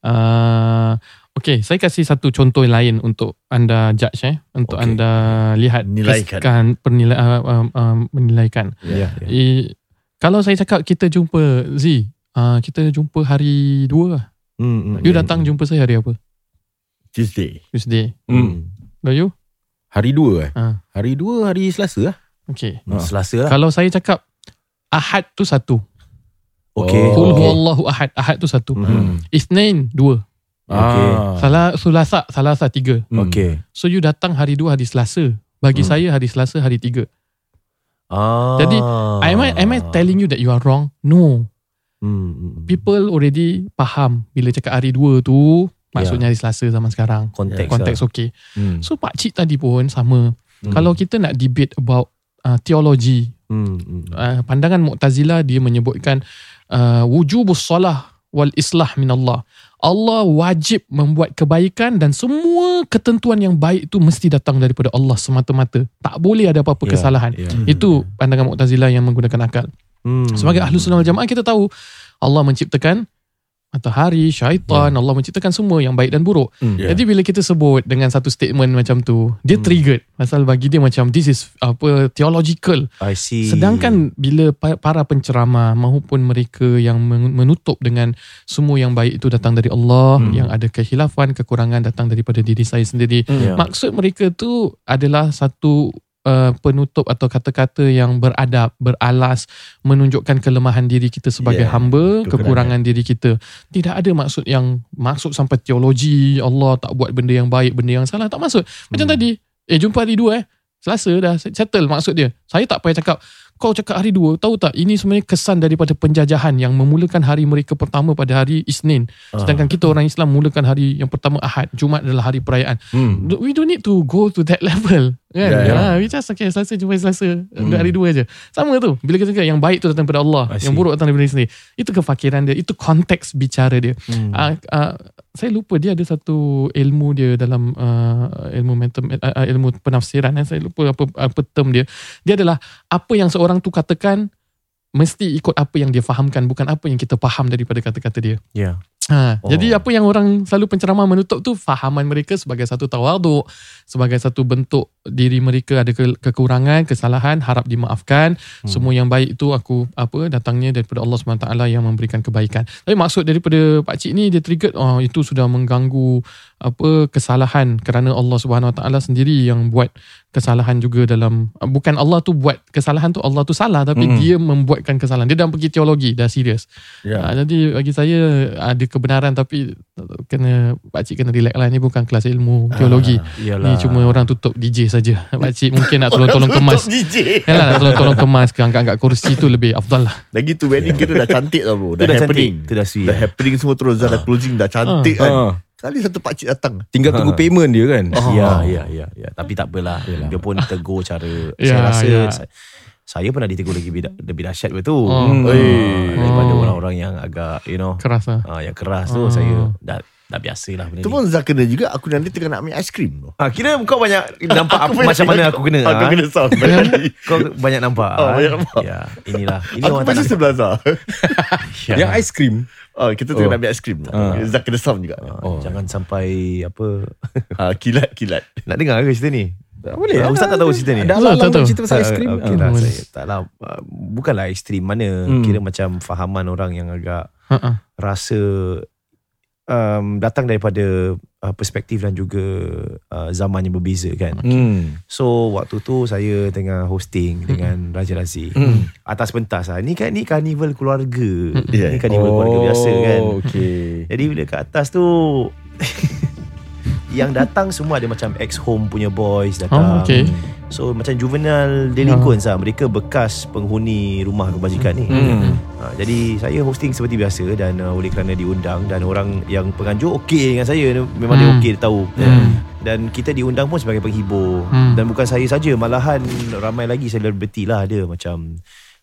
Uh, okay, saya kasih satu contoh lain untuk anda judge eh, untuk Okay. anda lihat Nilaikan. pernilai uh, um, um, menilaikan. Ya, ya. Eh, kalau saya cakap kita jumpa Z, uh, kita jumpa hari dua lah. Hmm, hmm, You hmm. datang jumpa saya hari apa? Tuesday. Tuesday. Hmm. Dah you? Hari dua eh? Ha. Hari dua hari Selasa lah. Okay. Hmm, Selasa lah. Kalau saya cakap Ahad tu satu. Okay. Qul Oh. huwallahu ahad. Ahad tu satu. Hmm. Isnin dua. Okay. Ah. Salah Sulasa Salasa tiga. Hmm. Okay. So you datang hari dua hari Selasa. Bagi Hmm. saya hari Selasa hari tiga. Ah. Jadi, Am I am I telling you that you are wrong? No. Hmm, hmm. People already faham bila cakap hari dua tu maksudnya hari Selasa zaman sekarang. konteks Konteks lah. okay. Hmm. So pak cik tadi pun sama. Hmm. Kalau kita nak debate about uh, teologi, Hmm, hmm. uh, pandangan Mu'tazilah dia menyebutkan uh, wujubus salah wal islah min Allah. Allah wajib membuat kebaikan dan semua ketentuan yang baik itu mesti datang daripada Allah semata-mata. Tak boleh ada apa-apa Ya, kesalahan. ya. Itu pandangan Mu'tazilah yang menggunakan akal. Hmm. Sebagai ahlu sunnah wal jamaah kita tahu Allah menciptakan matahari, syaitan, Allah menciptakan semua yang baik dan buruk. Yeah. Jadi bila kita sebut dengan satu statement macam tu, dia triggered. Pasal bagi dia macam this is apa theological. I see. Sedangkan bila pa- para penceramah maupun mereka yang men- menutup dengan semua yang baik itu datang dari Allah, yang ada kehilafan, kekurangan datang daripada diri saya sendiri. Ya. Maksud mereka tu adalah satu uh, penutup atau kata-kata yang beradab, beralas, menunjukkan kelemahan diri kita sebagai Yeah, hamba, kekurangan. kekurangan diri kita. Tidak ada maksud yang maksud sampai teologi, Allah tak buat benda yang baik, benda yang salah, tak maksud. Macam tadi, eh jumpa hari dua eh. Selasa dah settle maksud dia. Saya tak payah cakap kau cakap hari dua tahu tak ini sebenarnya kesan daripada penjajahan yang memulakan hari mereka pertama pada hari Isnin sedangkan kita orang Islam mulakan hari yang pertama Ahad Jumaat adalah hari perayaan Hmm. we don't need to go to that level kan ya. yeah, we just okay Selasa jumpa Selasa hmm. hari dua je sama tu bila kita cakap yang baik tu datang daripada Allah yang buruk datang daripada diri sendiri itu kefakiran dia itu konteks bicara dia Hmm. uh, uh, saya lupa dia ada satu ilmu dia dalam uh, ilmu matem, uh, ilmu penafsiran eh. saya lupa apa apa term dia dia adalah apa yang seorang tu katakan mesti ikut apa yang dia fahamkan bukan apa yang kita faham daripada kata-kata dia Ya. Ha, Oh. Jadi apa yang orang selalu penceramah menutup tu fahaman mereka sebagai satu tawaduk, sebagai satu bentuk diri mereka ada ke- kekurangan, kesalahan, harap dimaafkan. Hmm. Semua yang baik itu aku apa datangnya daripada Allah SWT yang memberikan kebaikan. Tapi maksud daripada pak cik ni dia triggered oh itu sudah mengganggu apa kesalahan kerana Allah Taala sendiri yang buat kesalahan juga dalam bukan Allah tu buat kesalahan tu Allah tu salah tapi Hmm. dia membuatkan kesalahan. Dia dah pergi teologi dah serius. Ya. Ha, jadi bagi saya ada kebenaran tapi kena pakcik kena relax lah ni bukan kelas ilmu teologi. Iyalah. Ni cuma orang tutup DJ saja. Pakcik mungkin nak tolong-tolong kemas. DJ. Kan lah nak tolong-tolong kemas ke angkat-angkat kursi tu lebih afdal lah. Lagi tu wedding kita dah cantik tau bro. Dah, dah happening. cantik. Dah sweet. Dah happening semua terus dah, dah closing dah cantik kan. Ah. Kali satu pakcik datang. Tinggal tunggu payment dia kan. Ya, ya, ya, ya. Tapi tak apalah. Dia pun tegur cara. Ya, saya rasa ya. Saya, pernah ditegur lagi lebih, lebih dahsyat betul. Oh. Hmm. Eh. Daripada Oh. orang-orang yang agak, you know, Keras lah. ah, yang keras tu Oh. saya dah dah biasalah benda Tu ni. pun Zah kena juga Aku nanti tengah nak ambil aiskrim tu. Ah, kira kau banyak nampak apa, banyak- macam mana aku kena. Aku ah. kena sound. Kau banyak nampak. Oh, ah. banyak nampak. Ya, inilah. Ini Aku orang nak. sebelah Zah. Ya. Yang aiskrim. Oh, kita tengah Oh. nak ambil aiskrim. Ah. Zah kena sound juga. Oh. Jangan sampai apa Ah, kilat kilat. nak dengar ke cerita ni? Tak boleh. Ah, Ustaz tak tahu cerita ni. Dah Tak lah tahu, cerita pasal aiskrim. Ah. lah boleh. saya taklah uh, bukanlah ekstrim mana Hmm. kira macam fahaman orang yang agak Ha-ha. rasa um, datang daripada uh, perspektif dan juga uh, zaman yang berbeza kan. Hmm. So waktu tu saya tengah hosting dengan Raja Razi. Hmm. Atas pentas lah. Ni kan ni karnival keluarga. Yeah. Ni karnival keluarga biasa kan. Oh, Okay. Jadi bila kat atas tu yang datang semua ada macam ex home punya boys datang. Oh, okay. So macam juvenile delinquents lah Mereka bekas penghuni rumah kebajikan ni Hmm. ha, Jadi saya hosting seperti biasa Dan uh, oleh kerana diundang Dan orang yang penganjur okey dengan saya Memang dia Hmm. okey dia tahu Hmm. Dan kita diundang pun sebagai penghibur Hmm. Dan bukan saya saja Malahan ramai lagi selebriti lah ada Macam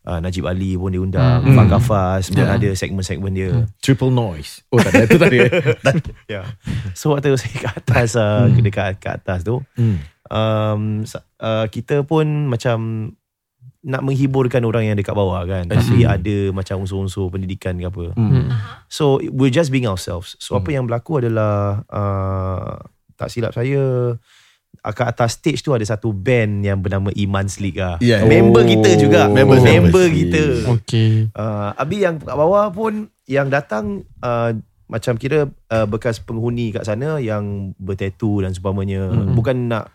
uh, Najib Ali pun diundang Hmm. Fah Gafas pun Ya. ada segmen-segmen dia Triple noise. Oh tak ada. Itu tak ada. Ya. So waktu saya kat atas uh, Dekat kat atas tu Hmm. um, uh, kita pun macam nak menghiburkan orang yang dekat bawah kan tapi ada macam unsur-unsur pendidikan ke apa Hmm. so we're just being ourselves so apa yang berlaku adalah uh, tak silap saya uh, kat atas stage tu ada satu band yang bernama Iman's League lah. Yeah. Member Oh. kita juga. Members, member members. kita. Okay. Uh, Abi yang kat bawah pun yang datang uh, macam kira uh, bekas penghuni kat sana yang bertatu dan seumpamanya. Mm. Bukan nak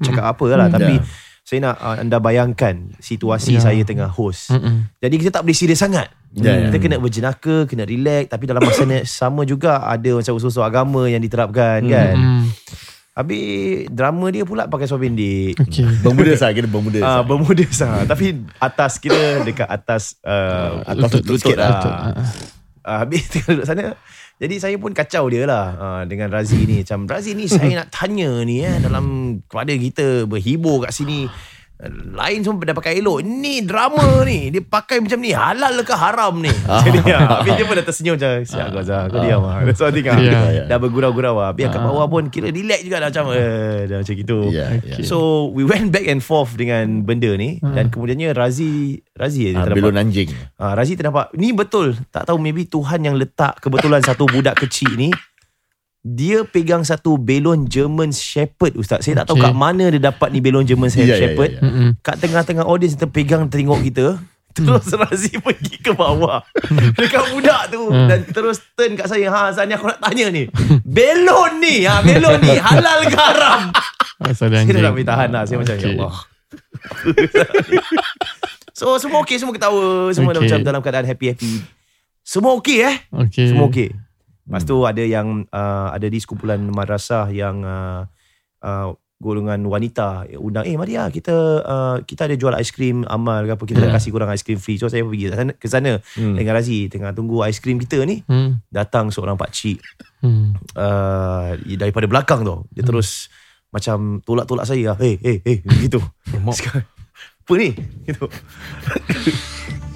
cakap apa lah Mm. tapi Yeah. saya nak uh, anda bayangkan situasi Yeah. saya tengah host. Mm-mm. Jadi kita tak boleh serius sangat. Ya, ya. Kita kena berjenaka, kena relax tapi dalam masa yang sama juga ada macam unsur-unsur agama yang diterapkan kan. Mm. Habis drama dia pula pakai seluar pendek. Okay. Bermuda sah Kena bermuda Ah, sah. bermuda sah Tapi atas kira dekat atas uh, Atas lutut sikit lah. Lutut, ah. Uh, habis tengah duduk sana Jadi saya pun kacau dia lah uh, Dengan Razi ni Macam Razi ni saya nak tanya ni eh Dalam kepada kita Berhibur kat sini Lain semua dah pakai elok. Ni drama ni Dia pakai macam ni. Halal ke haram ni? Jadi ya, Habis dia pun dah tersenyum macam Siap kau Zah Kau diam lah. That's what I think lah. Ya. Dah bergurau-gurau lah. Biar kat bawah pun Kira relax juga dah macam eh, Dah macam gitu. Ya, ya. So we went back and forth Dengan benda ni. Dan kemudiannya Razi Razi dia Ah, ternampak belon anjing. Ha, Razi ternampak Ni betul. Tak tahu maybe Tuhan yang letak Kebetulan satu budak kecil ni Dia pegang satu belon German Shepherd Ustaz. Saya tak tahu Okay. kat mana dia dapat ni belon German Ya, ya, Shepherd. ya, ya. Mm-mm. Kat tengah-tengah audience Kita pegang tengok kita. Terus Razi pergi ke bawah. Dekat budak tu. Dan terus turn kat saya. Ha Zani aku nak tanya ni. Belon ni. Ha, Belon ni Halal Asal Kita anjing. nak boleh tahan lah. Saya macam ya Okay. Allah. So semua okey. Semua ketawa. Semua Okay. macam dalam keadaan happy-happy. Semua okey eh? Okay. Semua okey Lepas tu ada yang uh, Ada di sekumpulan madrasah Yang uh, uh, Golongan wanita. Undang Eh mari lah Kita uh, Kita ada jual aiskrim Amal ke apa Kita nak Hmm. kasih korang aiskrim free. So saya pergi ke sana, Hmm. Dengan Razi Tengah tunggu aiskrim kita ni. Hmm. Datang seorang pakcik Hmm. uh, daripada belakang tu dia terus macam tolak-tolak saya hey hey hey gitu. Apa ni? Gitu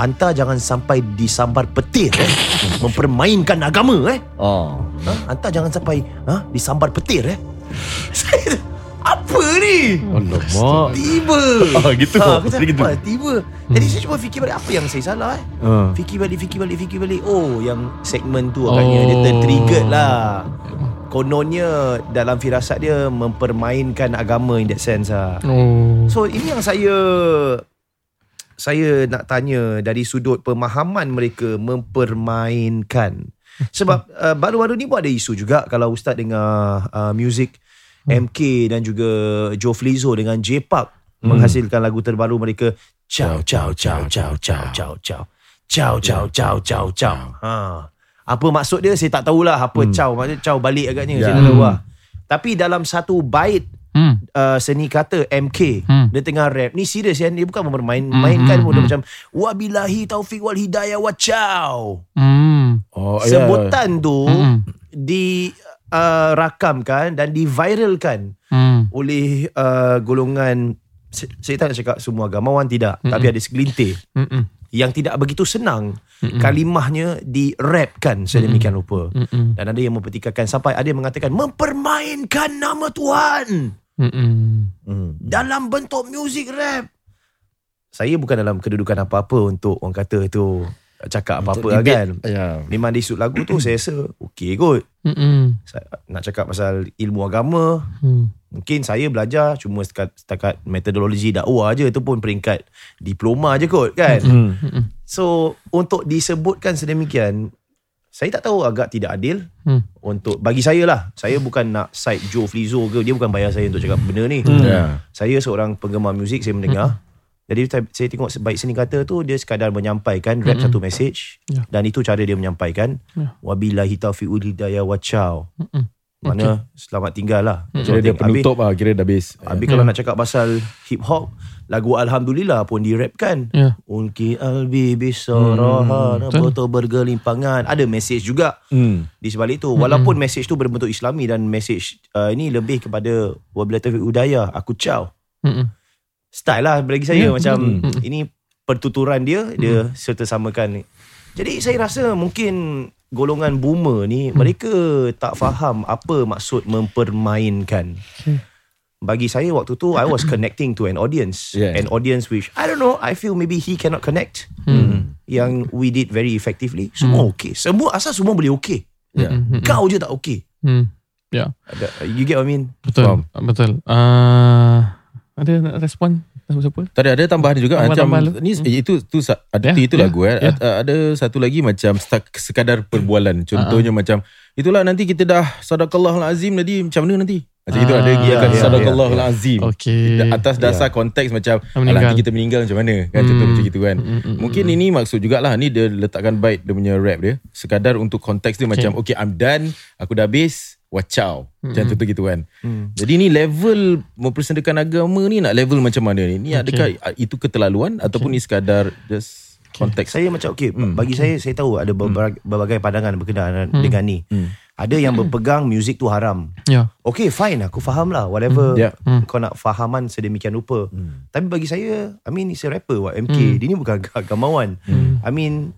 Anta jangan sampai disambar petir eh mempermainkan agama eh Oh. ha? Anta jangan sampai ha? disambar petir eh Saya apa ni Alamak. Tiba Oh, gitu. ha, cakap, Gitu. apa, Tiba Jadi saya cuba fikir balik Apa yang saya salah eh Uh. Fikir balik, fikir balik, fikir balik. Oh, yang segmen tu agaknya oh. dia ter-triggered lah. Kononnya dalam firasat dia mempermainkan agama in that sense lah. Oh. So ini yang saya saya nak tanya dari sudut pemahaman mereka mempermainkan. Sebab uh, baru-baru ni pun ada isu juga kalau ustaz dengar uh, music MK dan juga Joe Flizzo dengan J Park menghasilkan lagu terbaru mereka Ciao ciao ciao ciao ciao ciao ciao ciao ciao ciao ciao ciao. Ha. Apa maksud dia saya tak tahulah apa hmm. ciao maksud ciao balik agaknya Ya. saya tak tahu lah. Tapi dalam satu bait Hmm. uh, seni kata MK Hmm. dia tengah rap ni serius ya dia bukan bermain mainkan hmm, pun dia hmm. macam wabillahi taufik wal hidayah wa ciao Hmm. Oh, ya. sebutan tu Hmm. di uh, rakamkan dan diviralkan Hmm. oleh uh, golongan saya tak nak cakap semua agamawan tidak Mm-mm. tapi ada segelintir Hmm. Yang tidak begitu senang Mm-mm. kalimahnya dirapkan sedemikian rupa Hmm. dan ada yang mempertikaikan sampai ada yang mengatakan mempermainkan nama Tuhan Hmm. Hmm. dalam bentuk music rap. Saya bukan dalam kedudukan apa-apa untuk orang kata itu cakap apa-apa lah kan. Ya. Memang di sudut lagu tu saya rasa okey kot. Saya nak cakap pasal ilmu agama, Hmm. Mungkin saya belajar cuma setakat, setakat metodologi dakwah je tu pun peringkat diploma je kot kan. Hmm. So untuk disebutkan sedemikian saya tak tahu agak tidak adil Hmm. untuk bagi saya lah. Saya bukan nak side Joe Flizzo ke dia bukan bayar saya untuk cakap benda ni. Ya. Saya seorang penggemar muzik Saya mendengar Jadi saya, tengok Baik seni kata tu Dia sekadar menyampaikan Rap Mm-mm. satu message Ya. Dan itu cara dia menyampaikan Ya. Wabillahi taufiqul hidayah wa ciao Mm-mm. Mana selamat tinggal lah Kira dia penutup lah. Kira dah habis. Habis kalau nak cakap pasal hip hop Lagu Alhamdulillah pun dirapkan. Ya. Unki albi bisaraha Hmm, hmm, Botol bergelimpangan. Ada message juga. Hmm. di sebalik tu walaupun message tu berbentuk islami dan message uh, ini lebih kepada wabillahi taufiq hidayah aku ciao. Hmm. style lah bagi saya Ya, macam betul. ini pertuturan dia dia serta samakan. Jadi saya rasa mungkin golongan boomer ni mereka tak faham apa maksud mempermainkan bagi saya waktu tu I was connecting to an audience Yeah. an audience which I don't know I feel maybe he cannot connect Hmm. yang we did very effectively semua okey semua asal semua boleh okey Ya. Hmm. kau je tak okey Hmm. Ya. Ada- you get what I mean Betul. Faham. Betul. Uh, ada nak respon siapa? Tak ada, ada tambahan juga Tambah- macam tambah ni eh, itu tu sa- ada tu itu ya, lagu eh. Ad- Ada satu lagi macam sekadar perbualan. Contohnya macam itulah nanti kita dah sadaqallahul azim tadi macam mana nanti? Macam itu Ah, ada lagi ya, akan ya, sadaqallahul ya, ya. azim. Okey. Atas dasar konteks macam alah, Meninggal. nanti kita meninggal macam mana kan contoh Hmm. macam gitu kan. Hmm, hmm, Mungkin hmm. ini maksud jugalah ni dia letakkan bait dia punya rap dia sekadar untuk konteks dia macam okay I'm done, aku dah habis, watch out. Macam Hmm. contoh gitu kan. Hmm. Jadi ni level mempersendirikan agama ni nak level macam mana ni? Ni adakah itu keterlaluan ataupun ni sekadar just konteks? Saya macam okey Hmm. bagi saya saya tahu ada berbagai, berbagai pandangan berkenaan Hmm. dengan ni. Hmm. Ada yang berpegang music tu haram. Ya. Okay fine aku faham lah Whatever Yeah. Hmm. Kau nak fahaman sedemikian rupa Tapi bagi saya I mean a rapper what MK Hmm. Dia ni bukan ag- agamawan I mean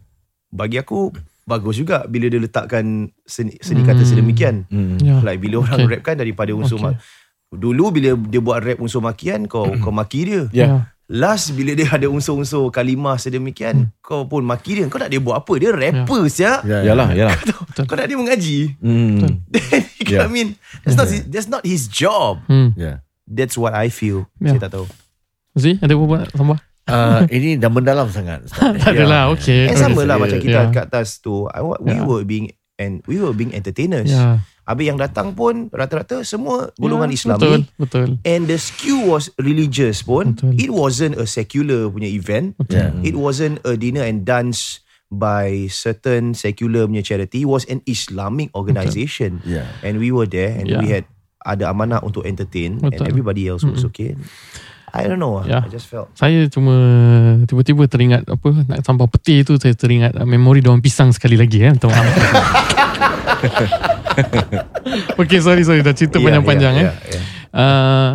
Bagi aku Bagus juga Bila dia letakkan Seni, seni kata sedemikian Ya. Like bila orang Okay. rap kan Daripada unsur Okay. okay. Dulu bila dia buat rap unsur makian Kau kau maki dia Ya. Ya. Last bila dia ada unsur-unsur kalimah sedemikian Kau pun maki dia Kau nak dia buat apa Dia rapper siap Ya, Yalah, yalah. Kau nak dia mengaji Hmm. Then Yeah. I mean That's not his, that's not his job Hmm. Ya. That's what I feel Ya. Saya tak tahu Zee, ada apa buat tambah? Uh, ini dah mendalam sangat. Tak adalah, okay. And sama lah macam kita Ya. kat atas tu I, We Ya. were being and We were being entertainers Ya. Habis yang datang pun Rata-rata semua Golongan Ya, Islami Betul, betul. And the skew was religious pun Betul. It wasn't a secular punya event Ya. It wasn't a dinner and dance By certain secular punya charity It was an Islamic organisation Ya. And we were there And Ya. we had Ada amanah untuk entertain And Betul. everybody else was okay I don't know Ya. I just felt Saya cuma tiba-tiba teringat apa nak sambal peti tu saya teringat uh, memori daun pisang sekali lagi eh. Minta maaf. okay, sorry sorry dah cerita Yeah, panjang-panjang yeah, eh. yeah, yeah. Uh,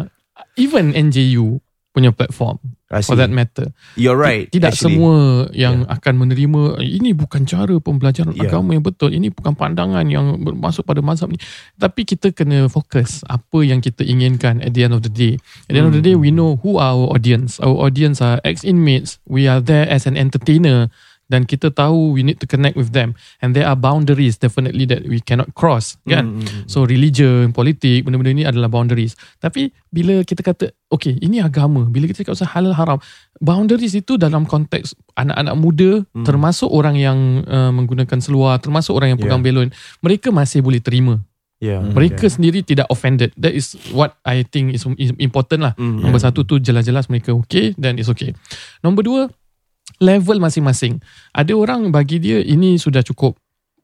even NJU punya platform for that matter. You're right Tidak actually. semua yang akan menerima ini bukan cara pembelajaran Yeah. agama yang betul. Ini bukan pandangan yang masuk pada mazhab ni. Tapi kita kena fokus apa yang kita inginkan at the end of the day. At the end of the day we know who are our audience. Our audience are ex-inmates. We are there as an entertainer dan kita tahu we need to connect with them. And there are boundaries definitely that we cannot cross kan? So religion politik benda-benda ni adalah boundaries. Tapi bila kita kata okay ini agama. Bila kita cakap pasal halal haram boundaries itu dalam konteks anak-anak muda termasuk orang yang uh, menggunakan seluar termasuk orang yang pegang belon mereka masih boleh terima. Yeah. mereka sendiri tidak offended. That is what I think is, important lah. Mm, Nombor satu tu jelas-jelas mereka okay then it's okay. Nombor dua level masing-masing. Ada orang bagi dia ini sudah cukup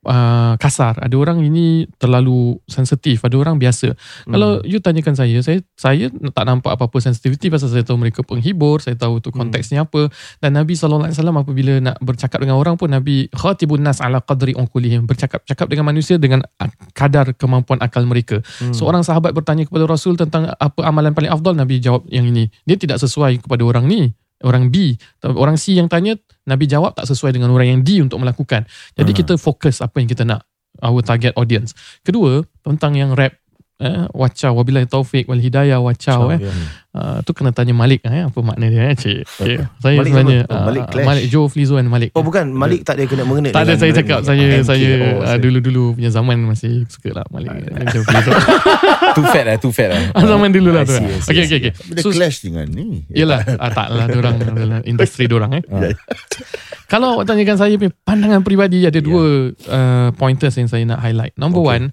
uh, kasar. Ada orang ini terlalu sensitif. Ada orang biasa. Kalau you tanyakan saya, saya saya tak nampak apa-apa sensitivity pasal saya tahu mereka penghibur, saya tahu tu konteksnya apa. Dan Nabi SAW apabila nak bercakap dengan orang pun Nabi khatibun nas ala qadri unqulihim. Bercakap-cakap dengan manusia dengan kadar kemampuan akal mereka. Seorang sahabat bertanya kepada Rasul tentang apa amalan paling afdal, Nabi jawab yang ini. Dia tidak sesuai kepada orang ni. Orang B, orang C yang tanya, Nabi jawab tak sesuai dengan orang yang D untuk melakukan. Jadi kita fokus apa yang kita nak. Our target audience. Kedua, tentang yang rap. Eh, wacau wabillahi taufik wal hidayah wacau eh. Uh, tu kena tanya Malik eh apa makna dia eh cik. Okay. Saya Malik sebenarnya siapa? Oh, ah, Malik Clash. Malik Joe Flizo and Malik. Oh bukan Malik tak ada kena mengena Tak ada saya cakap ni. saya MK. saya Oh, uh, dulu-dulu punya zaman masih suka lah Malik dan Joe Flizo. Too fat lah, too fat lah. Ah, zaman dulu lah tu. see, I see, Okay I okay okay. Dia So, clash dengan ni. Yelah ah, Tak lah Diorang adalah Industri diorang eh Kalau awak tanyakan saya punya Pandangan peribadi Ada dua uh, Pointers yang saya nak highlight Number Okay. one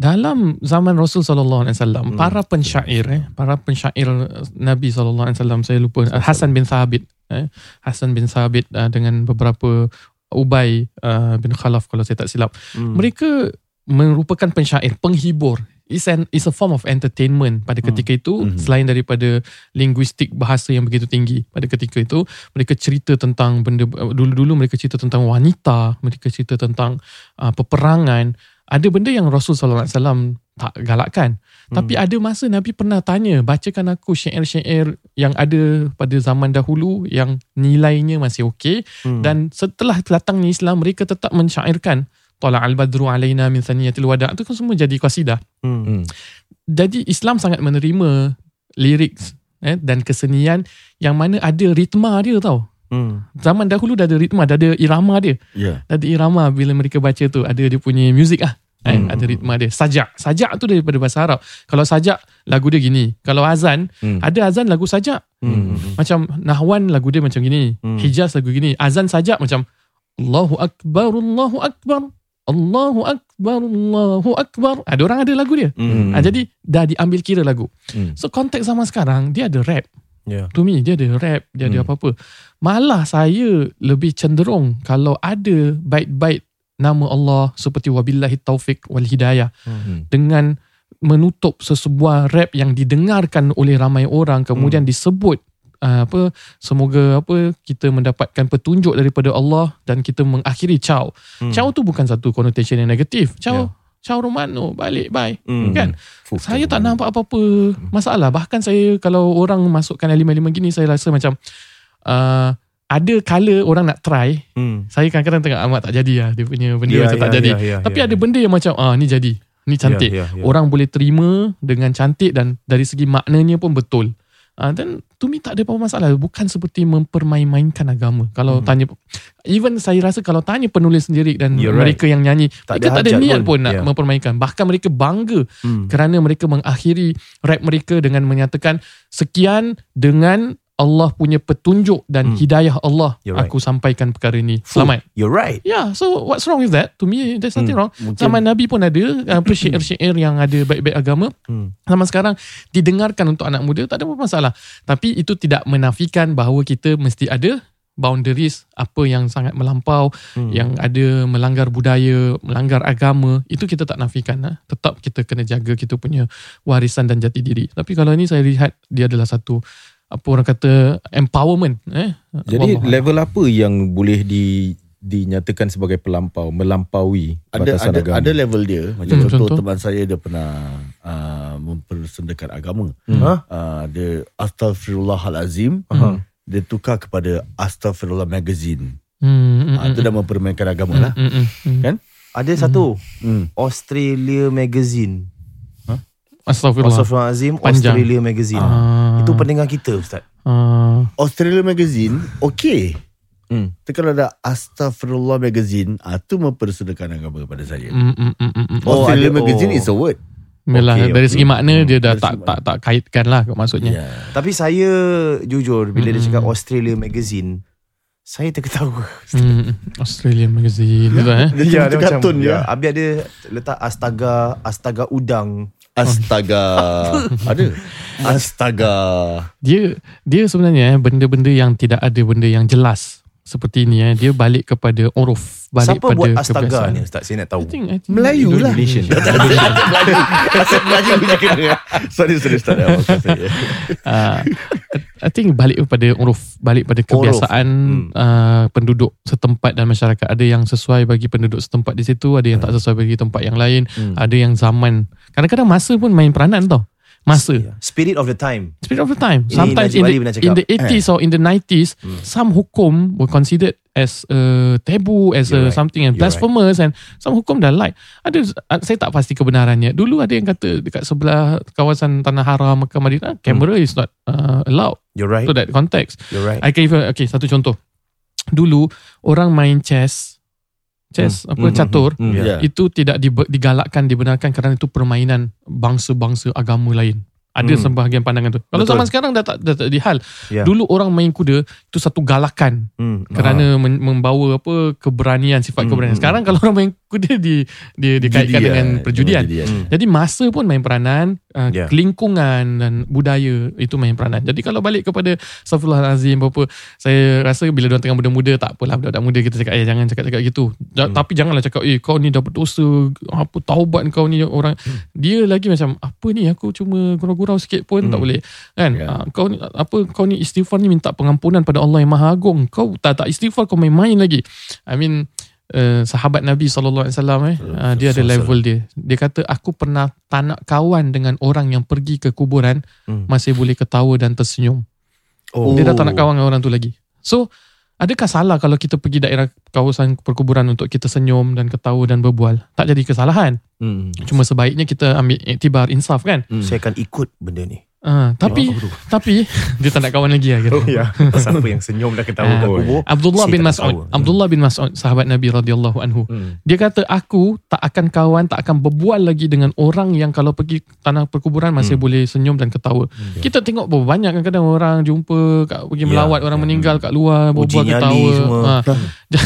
dalam zaman Rasul sallallahu alaihi wasallam para pensyair eh para pensyair Nabi sallallahu alaihi wasallam saya lupa Hasan bin Thabit eh Hasan bin Thabit uh, dengan beberapa Ubay uh, bin Khalaf kalau saya tak silap Hmm. mereka merupakan pensyair penghibur is an is a form of entertainment pada ketika itu Mhm. selain daripada linguistik bahasa yang begitu tinggi pada ketika itu mereka cerita tentang benda dulu-dulu mereka cerita tentang wanita mereka cerita tentang uh, peperangan ada benda yang Rasul sallallahu alaihi wasallam tak galakkan tapi ada masa Nabi pernah tanya bacakan aku syair-syair yang ada pada zaman dahulu yang nilainya masih okey Hmm. dan setelah datangnya Islam mereka tetap mensyairkan Tala al-badru alaina min thaniyatil wada' itu kan semua jadi qasidah. Hmm. Hmm. Jadi Islam sangat menerima lyrics eh, dan kesenian yang mana ada ritma dia tau. Hmm. Zaman dahulu dah ada ritma, dah ada irama dia. Ya. Dah ada irama bila mereka baca tu, ada dia punya music ah. Eh, Hmm. Ada ritma dia. Sajak. Sajak tu daripada bahasa Arab. Kalau sajak, lagu dia gini. Kalau azan, Hmm. ada azan lagu sajak. Hmm. Macam Nahwan lagu dia macam gini. Hmm. Hijaz lagu gini. Azan sajak macam Allahu Akbar, Allahu Akbar. Allahu Akbar, Allahu Akbar. Ada orang ada lagu dia. Hmm. Ah, jadi dah diambil kira lagu. Hmm. So konteks zaman sekarang dia ada rap. Yeah. To me dia ada rap, dia ada Hmm. apa-apa. Malah saya lebih cenderung kalau ada bait-bait nama Allah seperti wabillahi taufik wal hidayah Hmm. dengan menutup sesebuah rap yang didengarkan oleh ramai orang kemudian disebut uh, apa semoga apa kita mendapatkan petunjuk daripada Allah dan kita mengakhiri caw. Hmm. Caw tu bukan satu connotation yang negatif. Caw Yeah. Syahrul Mano balik bye Hmm. kan Fuh, saya tak nampak apa-apa masalah bahkan saya kalau orang masukkan elemen-elemen gini saya rasa macam uh, ada kala orang nak try Hmm. saya kadang-kadang tengok amat tak jadi lah dia punya benda Ya, macam tak ya, jadi ya, ya, tapi ya, ada ya. benda yang macam ah ni jadi ni cantik Ya, ya, ya. orang boleh terima dengan cantik dan dari segi maknanya pun betul Ah, dan to me tak ada apa-apa masalah bukan seperti mempermain-mainkan agama kalau Hmm. tanya even saya rasa kalau tanya penulis sendiri dan You're right. mereka yang nyanyi Tak mereka ada tak ada niat pun. pun, nak Ya. mempermainkan bahkan mereka bangga Hmm. kerana mereka mengakhiri rap mereka dengan menyatakan sekian dengan Allah punya petunjuk dan Hmm. hidayah Allah You're right. aku sampaikan perkara ini Fuh, selamat You're right. Yeah, so what's wrong with that? To me, there's nothing Hmm, wrong. Zaman Nabi pun ada apa syair-syair yang ada baik-baik agama. Hmm. Zaman sekarang didengarkan untuk anak muda tak ada apa masalah. Tapi itu tidak menafikan bahawa kita mesti ada boundaries apa yang sangat melampau, Hmm. yang ada melanggar budaya, melanggar agama, itu kita tak nafikan. Lah. Tetap kita kena jaga kita punya warisan dan jati diri. Tapi kalau ni saya lihat dia adalah satu apa orang kata empowerment eh Jadi Wallah. level apa yang boleh di dinyatakan sebagai pelampau, melampaui ada batasan ada agama? ada level dia macam Hmm, contoh contoh. teman saya dia pernah uh, mempersendakan agama Hmm. Ha? uh, dia astaghfirullahalazim Aha. dia tukar kepada astaghfirullah magazine hmm, hmm, uh, itu dah mempermainkan agama lah hmm, hmm, hmm. kan Ada satu hmm. Australia Magazine. Astagfirullahalazim Panjang. Australia Magazine. Ah. Itu pendengar kita Ustaz. Ah. Australia magazine okey Hmm. Tapi kalau ada Astaghfirullah magazine ah, tu mempersendakan agama pada saya Mm, mm, mm, mm, mm. Oh, Australia ada- magazine oh. is a word Yalah, Okey, dari okey. segi makna dia dah dari tak tak tak kaitkan lah maksudnya. yeah. Tapi saya jujur bila dia Hmm. cakap Australia Magazine, saya terketawa. Hmm, Australia magazine gitu eh. Dia macam kartun je. ya, Habis ada letak astaga astaga udang. Astaga. Ada? Astaga. Dia dia sebenarnya eh, benda-benda yang tidak ada benda yang jelas seperti ni eh dia balik kepada uruf balik Siapa pada buat astaga kebiasaan. ni Ustaz? Saya nak tahu. I think, I think Melayu lah. Melayu Asal Melayu punya kena Sorry sorry start uh, I think balik kepada uruf balik pada kebiasaan Hmm. uh, penduduk setempat dan masyarakat ada yang sesuai bagi penduduk setempat di situ ada yang tak sesuai bagi tempat yang lain Hmm. ada yang zaman kadang-kadang masa pun main peranan tau masa. Ya. Spirit of the time. spirit of the time. Ini sometimes Najib in the, in the 80s or in the 90s some hukum were considered as a taboo as You're a right. something and blasphemous and some hukum dah like. Ada saya tak pasti kebenarannya. Dulu ada yang kata dekat sebelah kawasan tanah haram Mekah Madinah camera is not uh, allowed You're right. to that context. You're right. I can even okay satu contoh. Dulu orang main chess chess apa Hmm, catur hmm, hmm, Ya. itu tidak digalakkan dibenarkan kerana itu permainan bangsa-bangsa agama lain ada Hmm. sebahagian pandangan tu kalau Betul. zaman sekarang dah tak dah tak dihal Ya. dulu orang main kuda itu satu galakan Hmm. kerana men- membawa apa keberanian sifat Hmm, keberanian hmm, sekarang kalau orang main kuda di dia dikaitkan Judi, dengan ya. perjudian Judi, ya. Hmm. jadi masa pun main peranan, uh, Ya. lingkungan dan budaya itu main peranan. Jadi kalau balik kepada Astaghfirullahalazim apa saya rasa bila dia tengah muda-muda tak apalah budak-budak muda kita cakap eh jangan cakap-cakap gitu. Hmm. Tapi janganlah cakap eh kau ni dah berdosa, apa taubat kau ni orang. Dia lagi macam apa ni aku cuma gurau-gurau sikit pun tak Hmm. boleh. Kan? Ya. Ah, kau ni apa kau ni istighfar ni minta pengampunan pada Allah yang Maha Agung. Kau tak tak istighfar kau main-main lagi. I mean uh, sahabat Nabi sallallahu alaihi wasallam eh uh, dia ada level dia. Dia kata aku pernah tak nak kawan dengan orang yang pergi ke kuburan Hmm. masih boleh ketawa dan tersenyum. Oh. Dia dah tak nak kawan dengan orang tu lagi. So adakah salah kalau kita pergi daerah kawasan perkuburan untuk kita senyum dan ketawa dan berbual? Tak jadi kesalahan. Hmm. Cuma sebaiknya kita ambil iktibar insaf kan. Saya akan ikut benda ni. Uh, tapi tapi dia tak nak kawan lagi lah kira. ya. Siapa yang senyum dah ketawa Ah, kubur. Abdullah bin Mas'ud. Abdullah bin Mas'ud sahabat Nabi radhiyallahu anhu. Hmm. Dia kata aku tak akan kawan, tak akan berbual lagi dengan orang yang kalau pergi tanah perkuburan masih Hmm. boleh senyum dan ketawa. Kita tengok berapa banyak kadang-kadang orang jumpa kat, pergi Ya, melawat orang ya. meninggal kat luar berbual Uji ketawa. semua. Ha.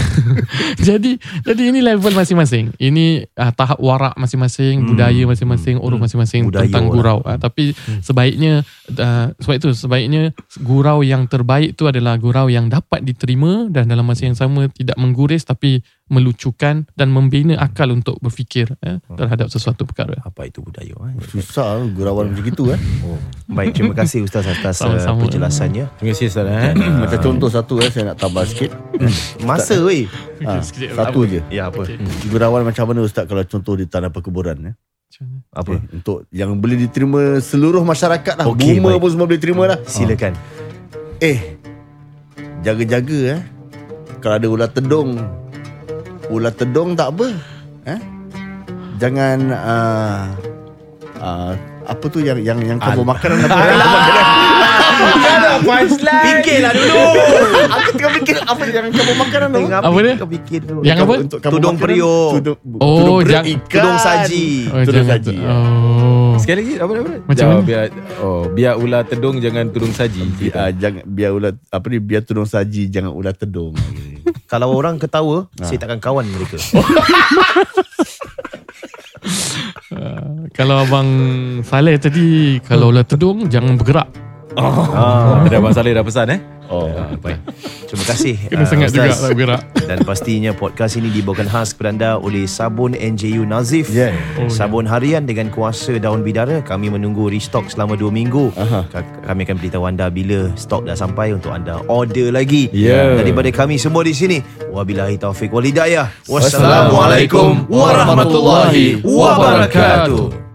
jadi jadi ini level masing-masing. Ini uh, tahap warak masing-masing, Hmm. budaya masing-masing, uruf Hmm. masing-masing Budaya tentang orang. gurau. Uh, tapi sebaiknya sebaiknya uh, sebab itu sebaiknya gurau yang terbaik tu adalah gurau yang dapat diterima dan dalam masa yang sama tidak mengguris tapi melucukan dan membina akal untuk berfikir eh, terhadap sesuatu perkara. Apa itu budaya? Eh? Susah gurauan macam gitu kan. Oh. Baik, terima kasih Ustaz atas uh, Sama-sama. penjelasannya. Terima kasih Ustaz eh. Macam contoh satu eh saya nak tambah sikit. Masa weh. Ha, satu je. Ya apa? Gurauan macam mana Ustaz kalau contoh di tanah perkuburan eh? Apa? Okay, untuk yang boleh diterima seluruh masyarakat lah. Okey, Boomer baik. pun semua boleh terima lah. Silakan. Eh, jaga-jaga eh. Kalau ada ular tedung, ular tedung tak apa. Eh? Jangan uh, uh, apa tu yang yang yang kamu makan apa? Fikirlah dulu. Aku tengah fikir apa yang kamu makanan tu? Tengah Apa dia? kau fikir dulu. Yang apa? Untuk kamu Tudung periuk. Tudung, Oh, tudung periuk jang- ikan. Tudung saji. Oh, Tudung jangan saji, ya. Oh. Sekali lagi apa apa? Macam mana? Biar oh biar ular tedung jangan tudung saji. Bi- ah, jangan biar ular apa ni biar tudung saji jangan ular tedung. Kalau orang ketawa, saya takkan kawan mereka. Kalau abang Saleh tadi kalau ular tedung jangan bergerak. Ah, ada Abang Saleh dah pesan eh. Oh. Ah, baik. Terima kasih. Kena ah, sangat juga Ustaz. tak bergerak. Dan pastinya podcast ini dibawakan khas kepada anda oleh sabun NJU Nazif. Yeah. Oh, sabun harian dengan kuasa daun bidara. Kami menunggu restock selama 2 minggu. Aha. Ka- Kami akan beritahu anda bila stok dah sampai untuk anda order lagi. Yeah. Daripada kami semua di sini. Wabillahi taufik wal hidayah. Wassalamualaikum warahmatullahi wabarakatuh.